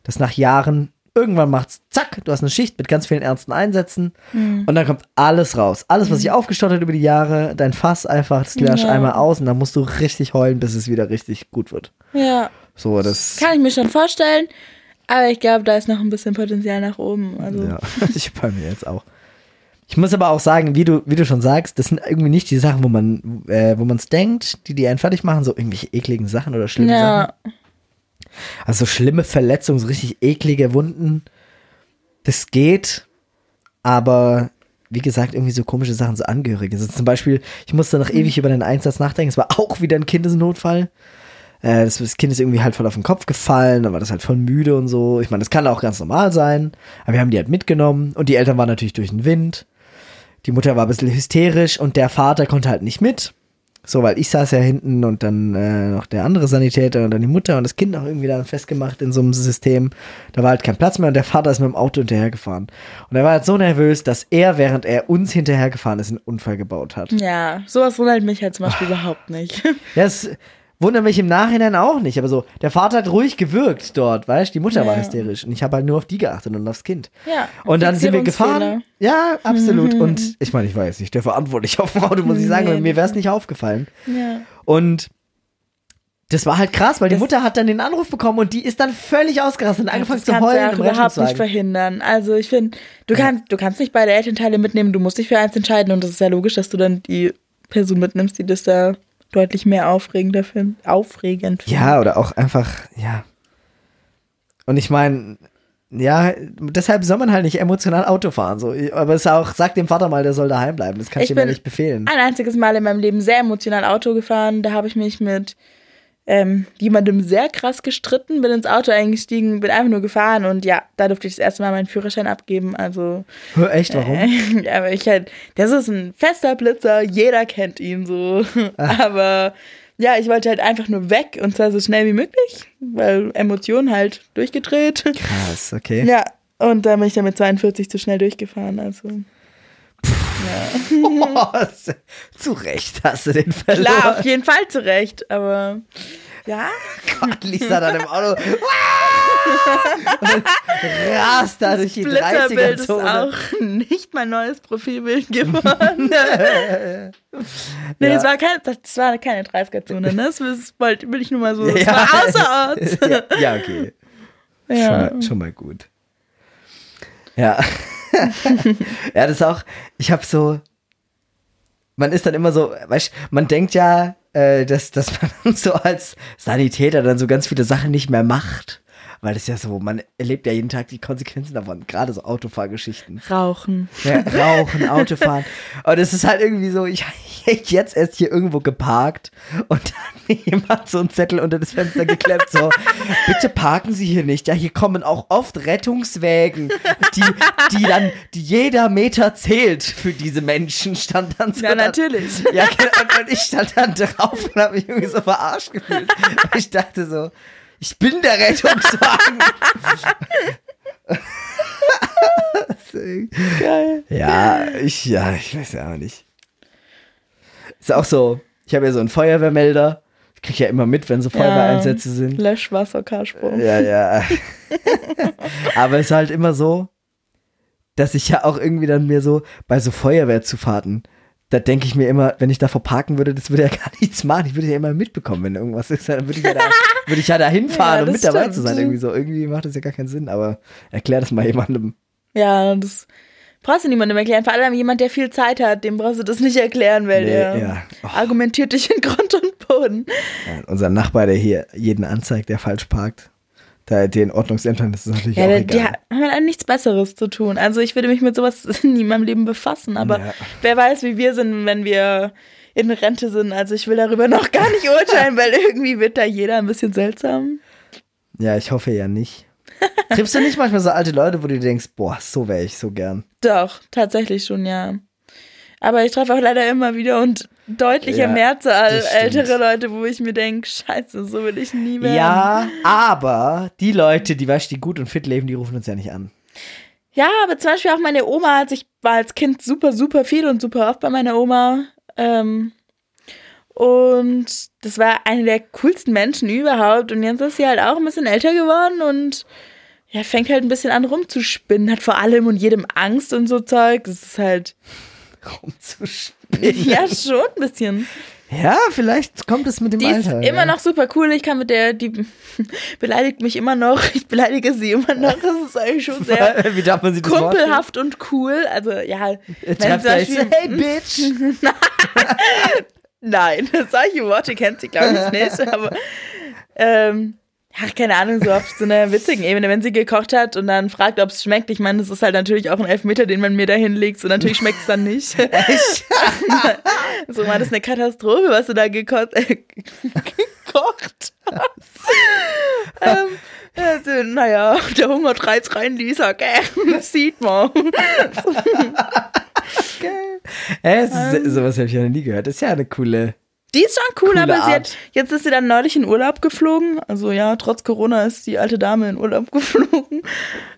dass nach Jahren irgendwann macht's zack, du hast eine Schicht mit ganz vielen ernsten Einsätzen und dann kommt alles raus. Alles, was sich aufgestaut hat über die Jahre, dein Fass einfach, das löscht Ja. einmal aus und dann musst du richtig heulen, bis es wieder richtig gut wird. ja, So, das. kann ich mir schon vorstellen, aber ich glaube, da ist noch ein bisschen Potenzial nach oben. Also, Ja, ich bei mir jetzt auch. Ich muss aber auch sagen, wie du, wie du schon sagst, das sind irgendwie nicht die Sachen, wo man, äh, wo man es denkt, die die einen fertig machen, so irgendwelche ekligen Sachen oder schlimme Sachen. Also schlimme Verletzungen, so richtig eklige Wunden. Das geht, aber wie gesagt, irgendwie so komische Sachen, so Angehörige. Also zum Beispiel, ich musste noch ewig über den Einsatz nachdenken. Es war auch wieder ein Kindesnotfall. Äh, das, das Kind ist irgendwie halt voll auf den Kopf gefallen, dann war das halt voll müde und so. Ich meine, das kann auch ganz normal sein, aber wir haben die halt mitgenommen und die Eltern waren natürlich durch den Wind. Die Mutter war ein bisschen hysterisch und der Vater konnte halt nicht mit. So, weil ich saß ja hinten und dann äh, noch der andere Sanitäter und dann die Mutter und das Kind auch irgendwie dann festgemacht in so einem System. Da war halt kein Platz mehr und der Vater ist mit dem Auto hinterhergefahren. Und er war halt so nervös, dass er, während er uns hinterhergefahren ist, einen Unfall gebaut hat. ja, sowas wundert mich halt zum Beispiel überhaupt nicht. Ja, es, wundert mich im Nachhinein auch nicht. Aber so, der Vater hat ruhig gewirkt dort, weißt du? Die Mutter war Ja. hysterisch. Und ich habe halt nur auf die geachtet und aufs Kind. Ja. Und dann sind wir gefahren. Ja, absolut. Und ich meine, ich war jetzt nicht der Verantwortliche auf dem Auto, muss ich sagen, Nee. mir wäre es nicht aufgefallen. Ja. Und das war halt krass, weil die Das- Mutter hat dann den Anruf bekommen und die ist dann völlig ausgerastet und angefangen das zu kannst du heulen ja im auch überhaupt nicht verhindern. Also ich finde, du kannst, du kannst nicht beide Elternteile mitnehmen, du musst dich für eins entscheiden und das ist ja logisch, dass du dann die Person mitnimmst, die das da deutlich mehr aufregender findet. Aufregend. Ja, oder auch einfach, ja. Und ich meine, ja, deshalb soll man halt nicht emotional Auto fahren. So. Aber es ist auch, sag dem Vater mal, der soll daheim bleiben. Das kann ich, Ich ihm ja nicht befehlen. Ein einziges Mal in meinem Leben sehr emotional Auto gefahren. Da habe ich mich mit ähm, jemandem sehr krass gestritten, bin ins Auto eingestiegen, bin einfach nur gefahren und ja, da durfte ich das erste Mal meinen Führerschein abgeben. Also, Hör, Echt, warum? äh, aber ich halt, das ist ein fester Blitzer, jeder kennt ihn so. Ah. Aber ja, ich wollte halt einfach nur weg und zwar so schnell wie möglich, weil Emotionen halt durchgedreht. Krass, okay. Ja, und da bin ich dann mit 42 zu schnell durchgefahren. Also. Zu Recht hast du den verloren. Klar, auf jeden Fall zurecht, aber ja. Gott, Lisa dann im Auto. Und rast da durch die Blitzerbild ist 30er-Zone. auch nicht mein neues Profilbild geworden. nee, Ja. es war keine, das war keine 30er-Zone, ne? Das wollte- will ich nur mal so. Es Ja. war außerorts. ja, ja, okay. Schon, Ja. mal, schon mal gut. Ja. ja, das ist auch, ich habe so, man ist dann immer so, weißt man denkt ja, äh, dass, dass man so als Sanitäter dann so ganz viele Sachen nicht mehr macht. Weil das ist ja so, man erlebt ja jeden Tag die Konsequenzen davon, gerade so Autofahrgeschichten. Rauchen. Ja, rauchen, Autofahren. Und es ist halt irgendwie so, ich habe jetzt erst hier irgendwo geparkt und dann hat mir jemand so einen Zettel unter das Fenster geklemmt, so, bitte parken Sie hier nicht. Ja, hier kommen auch oft Rettungswägen, die, die dann, die jeder Meter zählt für diese Menschen, stand dann so. Ja, da- natürlich. Ja, genau, und, und ich stand dann drauf und habe mich irgendwie so verarscht gefühlt. Weil Ich dachte so, ich bin der Rettungswagen. Geil. Ja, ich, ja, ich weiß ja auch nicht. Ist auch so, ich habe ja so einen Feuerwehrmelder. Ich kriege ja immer mit, wenn so Feuerwehreinsätze sind. Löschwasserkarsprung. Ja, ja. Aber es ist halt immer so, dass ich ja auch irgendwie dann mir so bei so Feuerwehrzufahrten, da denke ich mir immer, wenn ich davor parken würde, das würde ja gar nichts machen. Ich würde ja immer mitbekommen, wenn irgendwas ist. Dann würde ich ja da, würde ich ja da hinfahren, Ja, um mit dabei stimmt. zu sein. Irgendwie so. Irgendwie macht das ja gar keinen Sinn, aber erklär das mal jemandem. Ja, das brauchst du niemandem erklären. Vor allem jemand, der viel Zeit hat, dem brauchst du das nicht erklären, weil Nee, der ja. Oh. argumentiert dich in Grund und Boden. Ja, unser Nachbar, der hier jeden anzeigt, der falsch parkt, da den Ordnungsämtern ist es natürlich Ja, auch die, die egal. haben halt nichts Besseres zu tun. Also ich würde mich mit sowas nie in meinem Leben befassen, aber Ja. wer weiß, wie wir sind, wenn wir in Rente sind. Also ich will darüber noch gar nicht urteilen, weil irgendwie wird da jeder ein bisschen seltsam. Ja, ich hoffe ja nicht. Triffst du nicht manchmal so alte Leute, wo du denkst, boah, so wäre ich so gern. Doch, tatsächlich schon, ja. Aber ich treffe auch leider immer wieder und deutlicher Ja, Mehrzahl ältere Leute, wo ich mir denke, scheiße, so will ich nie werden. Ja, aber die Leute, die weißt, die gut und fit leben, die rufen uns ja nicht an. Ja, aber zum Beispiel auch meine Oma, als ich war als Kind super, super viel und super oft bei meiner Oma. Ähm, und das war eine der coolsten Menschen überhaupt. Und jetzt ist sie halt auch ein bisschen älter geworden und ja, fängt halt ein bisschen an rumzuspinnen, hat vor allem und jedem Angst und so Zeug. Das ist halt, Rumzuspielen. ja, schon ein bisschen. Ja, vielleicht kommt es mit dem Die Alter. ist immer ja. noch super cool. Ich kann mit der, die beleidigt mich immer noch. Ich beleidige sie immer noch. Das ist eigentlich schon sehr Wie darf man das kumpelhaft und cool. Also, ja. wenn zum Beispiel- hey, Bitch. Nein, solche Worte kennt sie, glaube ich, nicht. Aber, ähm, ja, keine Ahnung, so auf so einer witzigen Ebene, wenn sie gekocht hat und dann fragt, ob es schmeckt. Ich meine, das ist halt natürlich auch ein Elfmeter, den man mir da hinlegt. Und natürlich schmeckt es dann nicht. Echt? so war das eine Katastrophe, was du da gekocht, äh, gekocht hast. ähm, also, naja, der Hunger treibt rein, Lisa, gell? Das sieht man. Das ist, sowas habe ich ja noch nie gehört. Das ist ja eine coole. Die ist schon cool, Coole aber sie hat, jetzt ist sie dann neulich in Urlaub geflogen. Also ja, trotz Corona ist die alte Dame in Urlaub geflogen.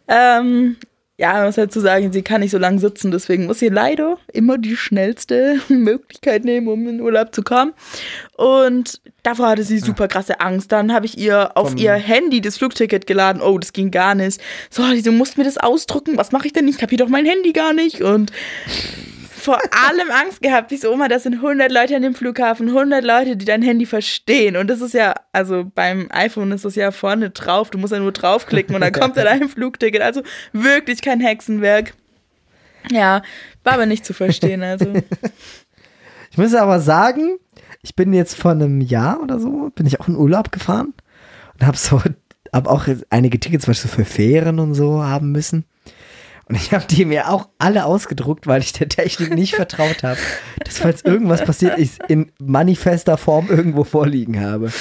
Ähm, ja, man muss dazu sagen, sie kann nicht so lange sitzen, deswegen muss sie leider immer die schnellste Möglichkeit nehmen, um in Urlaub zu kommen. Und davor hatte sie super krasse Angst. Dann habe ich ihr auf Vom- ihr Handy das Flugticket geladen. Oh, das ging gar nicht. So, du musst mir das ausdrucken. Was mache ich denn? Ich habe hier doch mein Handy gar nicht. Und vor allem Angst gehabt. Ich so, Oma, das sind 100 Leute an dem Flughafen, 100 Leute, die dein Handy verstehen. Und das ist ja, also beim iPhone ist das ja vorne drauf. Du musst ja nur draufklicken und dann kommt da dein Flugticket. Also wirklich kein Hexenwerk. Ja, war aber nicht zu verstehen. Also, Ich muss aber sagen, ich bin jetzt vor einem Jahr oder so, bin ich auch in Urlaub gefahren und habe so, habe auch einige Tickets, zum Beispiel für Fähren und so haben müssen. Und ich habe die mir auch alle ausgedruckt, weil ich der Technik nicht vertraut habe, dass falls irgendwas passiert, ich in manifester Form irgendwo vorliegen habe.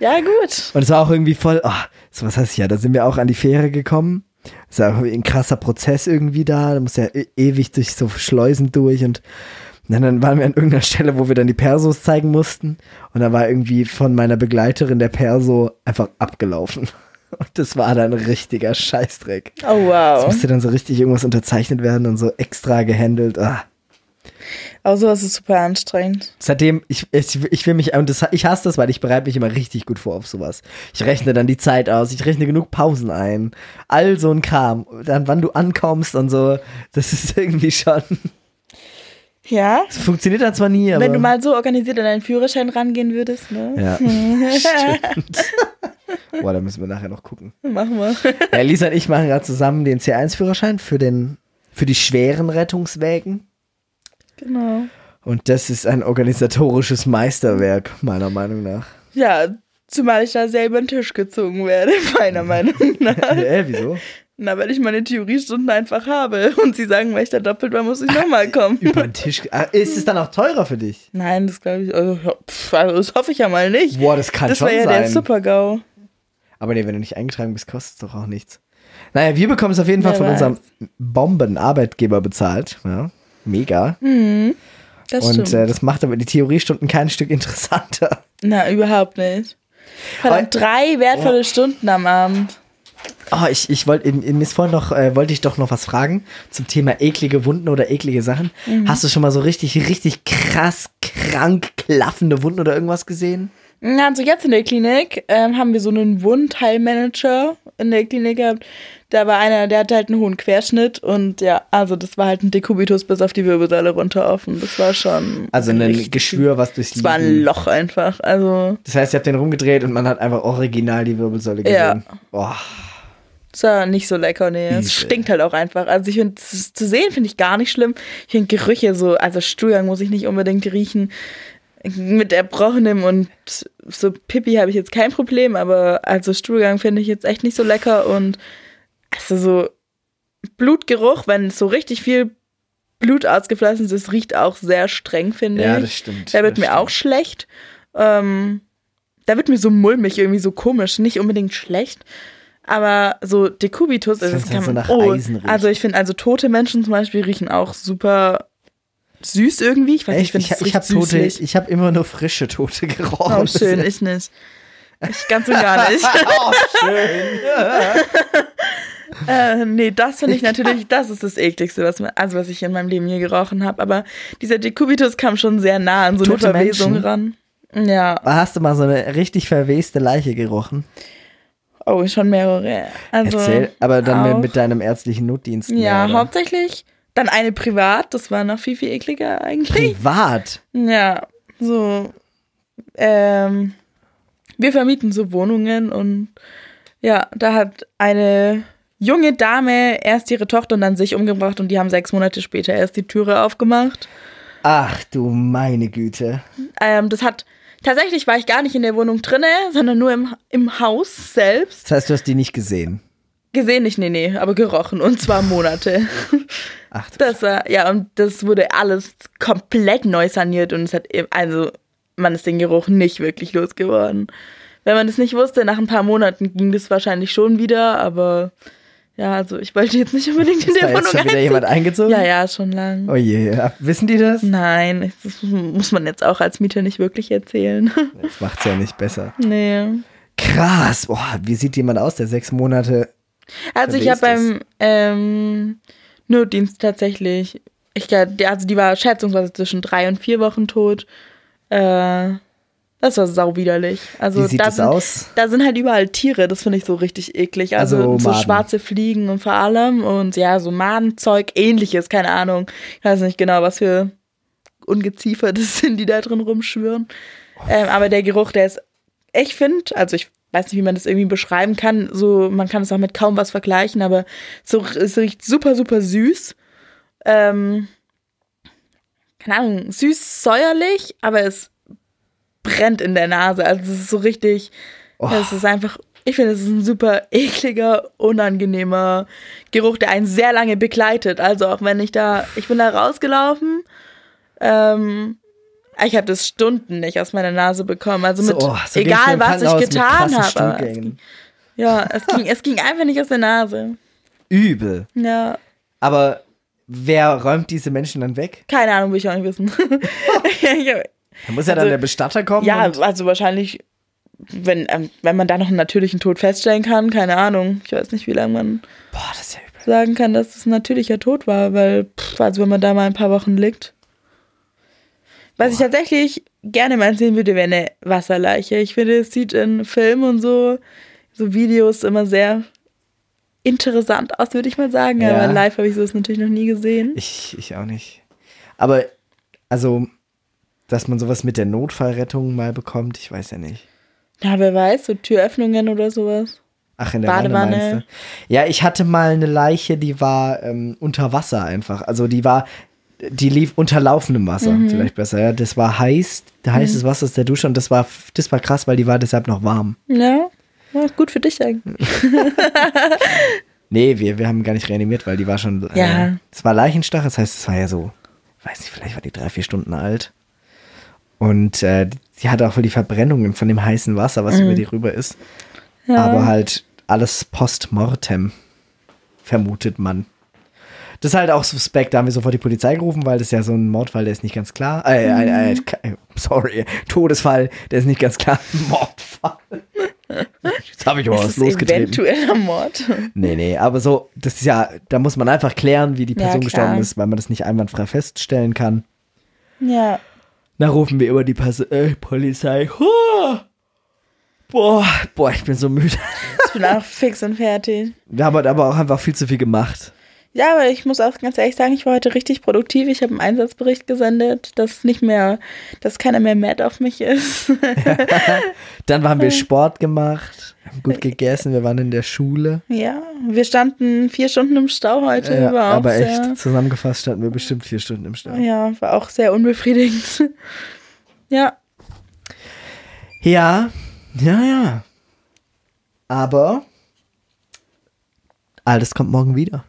ja, gut. Und es war auch irgendwie voll, oh, so was heißt ja, da sind wir auch an die Fähre gekommen. Es war irgendwie ein krasser Prozess irgendwie da, da muss ja e ewig durch so Schleusen durch und dann, dann waren wir an irgendeiner Stelle, wo wir dann die Persos zeigen mussten und da war irgendwie von meiner Begleiterin der Perso einfach abgelaufen. Und das war dann ein richtiger Scheißdreck. Oh, Es wow. musste dann so richtig irgendwas unterzeichnet werden und so extra gehandelt. Ah. Auch sowas ist super anstrengend. Seitdem, ich, ich, ich will mich, und das, ich hasse das, weil ich bereite mich immer richtig gut vor auf sowas. Ich rechne dann die Zeit aus, ich rechne genug Pausen ein, all so ein Kram. Dann, wann du ankommst und so, das ist irgendwie schon, Ja, es funktioniert dann zwar nie, aber. wenn du mal so organisiert an deinen Führerschein rangehen würdest, ne? Ja, stimmt. Boah, da müssen wir nachher noch gucken. Machen wir. Ja, Lisa und ich machen gerade zusammen den C1-Führerschein für den, für die schweren Rettungswägen. Genau. Und das ist ein organisatorisches Meisterwerk, meiner Meinung nach. Ja, zumal ich da selber einen Tisch gezogen werde, meiner Meinung nach. äh, wieso? Na, weil ich meine Theoriestunden einfach habe und sie sagen, weil ich da doppelt war, muss ich nochmal kommen. Über den Tisch. Ah, Ist es dann auch teurer für dich? Nein, das glaube ich, also, pff, also das hoffe ich ja mal nicht. Boah, das kann das schon wäre ja der sein. Super-GAU. Aber nee, wenn du nicht eingetragen bist, kostet es doch auch nichts. Naja, wir bekommen es auf jeden Fall Wer von weiß. unserem Bombenarbeitgeber bezahlt. Ja, mega. Das Und stimmt. äh, das macht aber die Theoriestunden kein Stück interessanter. Na, überhaupt nicht. Verdammt, drei wertvolle Stunden am Abend. Oh, ich, ich wollte, mir vorhin noch, äh, wollte ich doch noch was fragen zum Thema eklige Wunden oder eklige Sachen. Mhm. Hast du schon mal so richtig, richtig krass, krank klaffende Wunden oder irgendwas gesehen? Ja, Also jetzt in der Klinik ähm, haben wir so einen Wundheilmanager in der Klinik gehabt. Da war einer, der hatte halt einen hohen Querschnitt und ja, also das war halt ein Dekubitus bis auf die Wirbelsäule runter offen. Das war schon. Also ein richtig- Geschwür, was durchs Das war ein Loch einfach. Also, Das heißt, ihr habt den rumgedreht und man hat einfach original die Wirbelsäule Ja. gesehen. Boah. Das war nicht so lecker, nee. Es stinkt halt auch einfach. Also ich finde, zu sehen finde ich gar nicht schlimm. Ich finde Gerüche so, also Stuhlgang muss ich nicht unbedingt riechen. Mit Erbrochenem und so Pipi habe ich jetzt kein Problem, aber also Stuhlgang finde ich jetzt echt nicht so lecker und also so Blutgeruch, wenn so richtig viel Blut ausgeflossen ist, riecht auch sehr streng, finde Ja, ich. das stimmt. Da wird mir stimmt. auch schlecht. Ähm, da wird mir so mulmig, irgendwie so komisch. Nicht unbedingt schlecht. Aber so Dekubitus, also Das das kann so man. nach oh, also ich finde, also tote Menschen zum Beispiel riechen auch super süß irgendwie. Ich weiß nicht, Echt? ich Ich, finde ich habe Tote, ich habe immer nur frische Tote gerochen. Oh, schön, ich nicht. Ich ganz und gar nicht. oh, schön. äh, nee, das finde ich natürlich, das ist das ekligste, was, man- also was ich in meinem Leben je gerochen habe. Aber dieser Dekubitus kam schon sehr nah an so Tote eine Verwesung Menschen? ran. Ja, Hast du mal so eine richtig verweste Leiche gerochen? Oh, schon mehrere. Also, Erzähl, aber dann auch- mit, deinem ärztlichen Notdienst. Ja, mehr, hauptsächlich. Dann eine privat, das war noch viel, viel ekliger eigentlich. Privat. Ja, so. Ähm, wir vermieten so Wohnungen und ja, da hat eine junge Dame erst ihre Tochter und dann sich umgebracht und die haben sechs Monate später erst die Türe aufgemacht. Ach du meine Güte. Ähm, das hat. Tatsächlich war ich gar nicht in der Wohnung drinne, sondern nur im, im Haus selbst. Das heißt, du hast die nicht gesehen. Gesehen nicht, nee, nee, aber gerochen und zwar Monate. Ach, Das war, ja, und das wurde alles komplett neu saniert und es hat, eben- also, man ist den Geruch nicht wirklich losgeworden. Wenn man das nicht wusste, nach ein paar Monaten ging das wahrscheinlich schon wieder, aber ja, also ich wollte jetzt nicht unbedingt in ist der da Wohnung jetzt schon wieder einziehen. jemand eingezogen? Ja, ja, schon lang. Oh je, ja. wissen die das? Nein, das muss man jetzt auch als Mieter nicht wirklich erzählen. Das macht's ja nicht besser. nee. Krass. Boah, wie sieht jemand aus, der sechs Monate Also ich habe beim ähm, Notdienst tatsächlich, ich also die war schätzungsweise zwischen drei und vier Wochen tot. Äh, das war sauwiderlich. Also Wie sieht da das sind, aus? Da sind halt überall Tiere, das finde ich so richtig eklig. Also, Also so Maden. schwarze Fliegen und vor allem und ja, so Madenzeug, ähnliches, keine Ahnung. Ich weiß nicht genau, was für Ungeziefer das sind, die da drin rumschwirren. Ähm, aber der Geruch, der ist, ich finde, also ich weiß nicht, wie man das irgendwie beschreiben kann. So, man kann es auch mit kaum was vergleichen, aber so, es riecht super, super süß. Ähm, keine Ahnung, süß säuerlich, aber es brennt in der Nase. Also es ist so richtig, Oh. es ist einfach, ich finde, es ist ein super ekliger, unangenehmer Geruch, der einen sehr lange begleitet. Also auch wenn ich da, ich bin da rausgelaufen, ähm, ich habe das Stunden nicht aus meiner Nase bekommen. Also mit, So, oh, so egal was ich getan habe. es ging- Ja, es ging, es ging einfach nicht aus der Nase. Übel. Ja, Aber wer räumt diese Menschen dann weg? keine Ahnung, will ich auch nicht wissen. Ich hab- Da muss ja dann Also, der Bestatter kommen. ja, also wahrscheinlich, wenn, ähm, wenn man da noch einen natürlichen Tod feststellen kann, keine Ahnung. Ich weiß nicht, wie lange man boah, ja sagen kann, dass es ein natürlicher Tod war, weil, pff, also wenn man da mal ein paar Wochen liegt. Was ich tatsächlich gerne mal sehen würde, wäre eine Wasserleiche. Ich finde, es sieht in Filmen und so, so Videos immer sehr interessant aus, würde ich mal sagen. Ja. Aber live habe ich sowas natürlich noch nie gesehen. Ich, ich auch nicht. Aber, also, dass man sowas mit der Notfallrettung mal bekommt, ich weiß ja nicht. Ja, wer weiß, so Türöffnungen oder sowas. Ach, in der Badewanne. Wanne meinst du? Ja, ich hatte mal eine Leiche, die war ähm, unter Wasser einfach. Also die war, die lief unter laufendem Wasser, Mhm. vielleicht besser. Ja, das war heiß, heißes Wasser aus der Dusche und das war, das war krass, weil die war deshalb noch warm. Ja, ja gut für dich eigentlich. Nee, wir, wir haben gar nicht reanimiert, weil die war schon. Ja. Äh, es war Leichenstach, das heißt, es war ja so, weiß nicht, vielleicht war die drei, vier Stunden alt. Und äh, die hatte auch voll die Verbrennungen von dem heißen Wasser, was über die rüber ist. Mhm. Ja. Aber halt alles postmortem, vermutet man. Das ist halt auch suspekt, da haben wir sofort die Polizei gerufen, weil das ist ja so ein Mordfall, der ist nicht ganz klar. Äh, Mhm. äh, äh, äh, sorry, Todesfall, der ist nicht ganz klar. Mordfall. Jetzt habe ich aber was losgetreten. eventueller Mord. Nee, nee, aber so, das ist ja, da muss man einfach klären, wie die Ja, Person klar. gestorben ist, weil man das nicht einwandfrei feststellen kann. Ja. Da rufen wir über die Pers äh, Polizei. Huh! Boah, boah, ich bin so müde. Ich bin auch fix und fertig. Wir haben heute aber auch einfach viel zu viel gemacht. Ja, aber ich muss auch ganz ehrlich sagen, ich war heute richtig produktiv. Ich habe einen Einsatzbericht gesendet, dass nicht mehr, dass keiner mehr mad auf mich ist. Dann haben wir Sport gemacht, haben gut gegessen, wir waren in der Schule. ja, wir standen vier Stunden im Stau heute. Ja, aber echt, zusammengefasst standen wir bestimmt vier Stunden im Stau. Ja, war auch sehr unbefriedigend. ja, Ja, ja, ja. Aber alles kommt morgen wieder.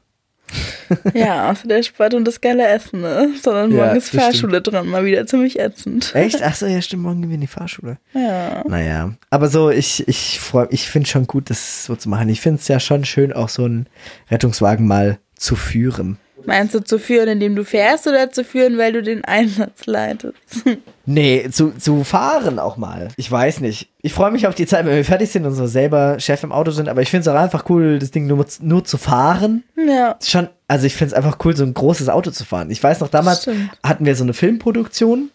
ja, außer der Sport und das geile Essen, ne? Sondern Ja, morgen ist das Fahrschule dran, mal wieder ziemlich ätzend. Echt? Achso, ja, stimmt, morgen gehen wir in die Fahrschule. Ja. Naja, aber so, ich, ich freu, ich finde schon gut, das so zu machen. Ich finde es ja schon schön, auch so einen Rettungswagen mal zu führen. Meinst du zu führen, indem du fährst oder zu führen, weil du den Einsatz leitest? Nee, zu, zu fahren auch mal. Ich weiß nicht. Ich freue mich auf die Zeit, wenn wir fertig sind und so selber Chef im Auto sind, aber ich finde es auch einfach cool, das Ding nur, nur zu fahren. ja. Schon, also ich finde es einfach cool, so ein großes Auto zu fahren. Ich weiß noch, damals Stimmt. hatten wir so eine Filmproduktion,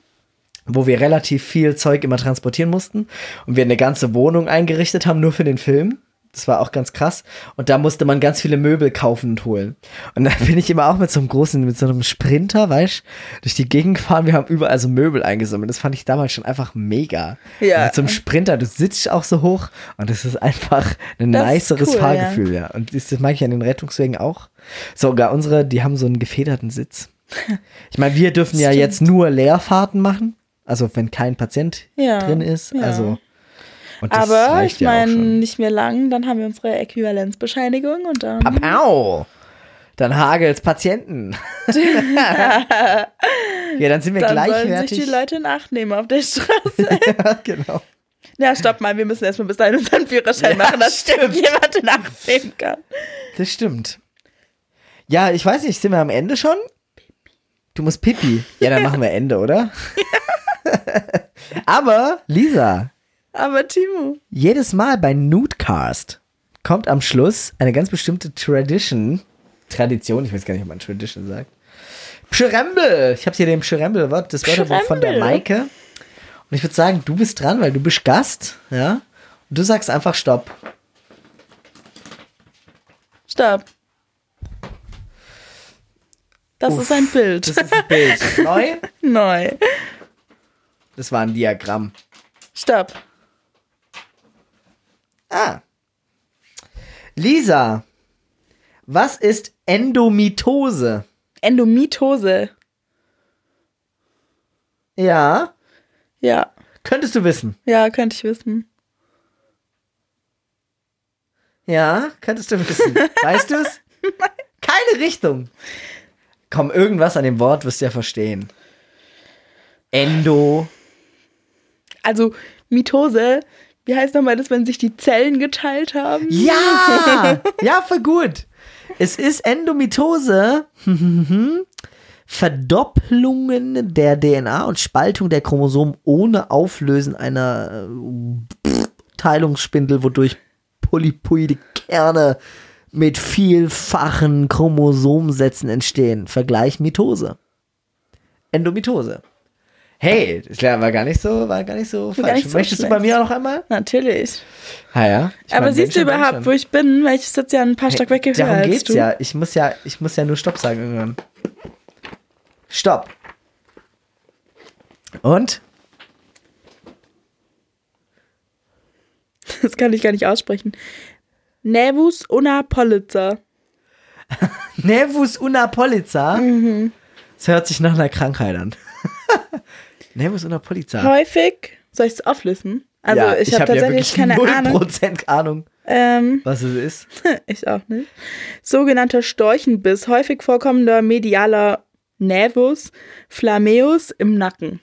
wo wir relativ viel Zeug immer transportieren mussten und wir eine ganze Wohnung eingerichtet haben, nur für den Film. Das war auch ganz krass. Und da musste man ganz viele Möbel kaufen und holen. Und da bin ich immer auch mit so einem großen, mit so einem Sprinter, weißt durch die Gegend gefahren. Wir haben überall so Möbel eingesammelt. Das fand ich damals schon einfach mega. Ja. Und mit so einem Sprinter, du sitzt auch so hoch und das ist einfach ein Das niceres cool, Fahrgefühl, ja. Und das, das mag ich an den Rettungswegen auch. Sogar unsere, die haben so einen gefederten Sitz. Ich meine, wir dürfen ja jetzt nur Leerfahrten machen. Also wenn kein Patient Ja, drin ist. ja. Also. Aber ich ja meine, nicht mehr lang, dann haben wir unsere Äquivalenzbescheinigung und dann. Papau! Dann hagelt's Patienten. ja, dann sind wir Dann sollen gleichwertig. sich die Leute in Acht nehmen auf der Straße. ja, genau. ja, stopp mal, wir müssen erstmal bis dahin unseren Führerschein Ja, machen, dass stimmt. jemand in Acht nehmen kann. Das stimmt. Ja, ich weiß nicht, sind wir am Ende schon? Du musst Pipi. Ja, dann machen wir Ende, oder? Aber, Lisa, Aber Timo. jedes Mal bei Nudecast kommt am Schluss eine ganz bestimmte Tradition. Tradition, ich weiß gar nicht, ob man Tradition sagt. Pschrembel! Ich habe hier den Pschrembel-Wort, das Wörterbuch von der Pschrembel. Maike. Und ich würde sagen, du bist dran, weil du bist Gast, ja? Und du sagst einfach Stopp. Stopp. Das Uff, ist ein Bild. Das ist ein Bild. Neu? Neu. Das war ein Diagramm. Stopp. Ah. Lisa, was ist Endomitose? Endomitose. Ja, Ja. könntest du wissen. Ja, könnte ich wissen. Ja, könntest du wissen. Weißt du es? Keine Richtung. Komm, irgendwas an dem Wort wirst du ja verstehen. Endo. Also, Mitose, wie heißt nochmal das, wenn sich die Zellen geteilt haben? Ja! Ja, voll gut. Es ist Endomitose. Verdopplungen der DNA und Spaltung der Chromosomen ohne Auflösen einer äh, Teilungsspindel, wodurch polypoide Kerne mit vielfachen Chromosomensätzen entstehen. Vergleich Mitose. Endomitose. Hey, das war gar nicht so, war gar nicht so Gar falsch. nicht so Möchtest du schlecht. bei mir auch noch einmal? Natürlich. Ja, ja. Ich Aber mein, siehst du überhaupt, schon. wo ich bin? Weil ich sitze ja ein paar Stockwerke höher Darum als geht's du. ja. Ich muss ja, ich muss ja nur Stopp sagen irgendwann. Stopp. Und? Das kann ich gar nicht aussprechen. Nervus una pollica. Nervus una pollica. Mhm. Das hört sich nach einer Krankheit an. Nervus una pollica. Häufig, soll ich es auflisten? Also ja, ich, habe hab ja tatsächlich wirklich keine Ahnung. 0% Ahnung, Ähm, was es ist. ich auch nicht. Sogenannter Storchenbiss, häufig vorkommender medialer Nervus flammeus im Nacken.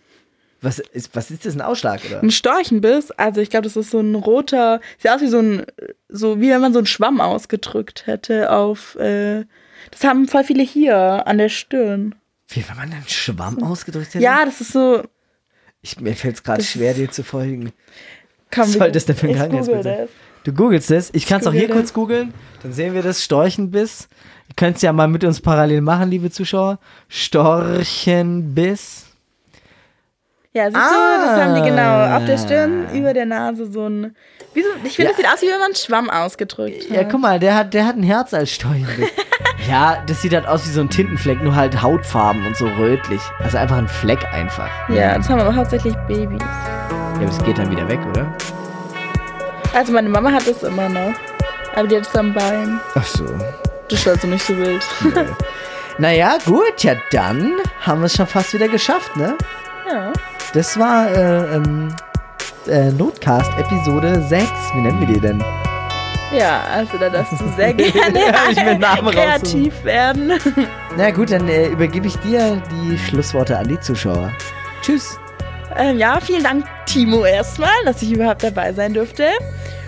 Was ist, was ist das, ein Ausschlag, oder? Ein Storchenbiss, also ich glaube, das ist so ein roter, sieht aus wie so ein, so wie wenn man so einen Schwamm ausgedrückt hätte auf, äh, das haben voll viele hier an der Stirn. Wie wenn man einen Schwamm ausgedrückt hätte? Ja, das ist so, Ich, mir fällt es gerade Das schwer, dir zu folgen. komm, Was soll das denn für ein Krankheitsbild google sein? das. Du googelst es. Ich kann es auch hier google kurz googeln. Dann sehen wir das Storchenbiss. Ihr könnt es ja mal mit uns parallel machen, liebe Zuschauer. Storchenbiss. Ja, siehst du, Ah. das haben die genau auf der Stirn, über der Nase so ein, wie so, ich finde, Ja. das sieht aus, wie wenn man einen Schwamm ausgedrückt hat. Ja, guck mal, der hat, der hat ein Herz als Storchenbiss. ja, das sieht halt aus wie so ein Tintenfleck, nur halt Hautfarben und so rötlich. Also einfach ein Fleck einfach. Ja, das haben aber hauptsächlich Babys. Ja, aber das geht dann wieder weg, oder? Also meine Mama hat das immer noch. Aber die hat es am Bein. Ach so. Das ist also nicht so wild. Naja, gut, ja dann haben wir es schon fast wieder geschafft, ne? Ja. Das war äh, ähm, äh, Notcast Episode 6. Wie nennen wir die denn? Ja, also da darfst du sehr gerne kreativ werden. Na gut, dann äh, übergebe ich dir die Schlussworte an die Zuschauer. Tschüss. Ähm, ja, vielen Dank, Timo, erstmal, dass ich überhaupt dabei sein durfte.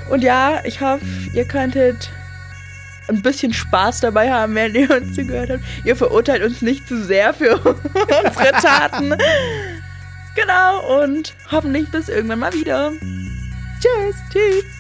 Und ja, ich hoffe, ihr könntet ein bisschen Spaß dabei haben, während ihr uns zugehört habt. Ihr verurteilt uns nicht zu sehr für unsere Taten. Genau, und hoffentlich bis irgendwann mal wieder. Tschüss. Tschüss.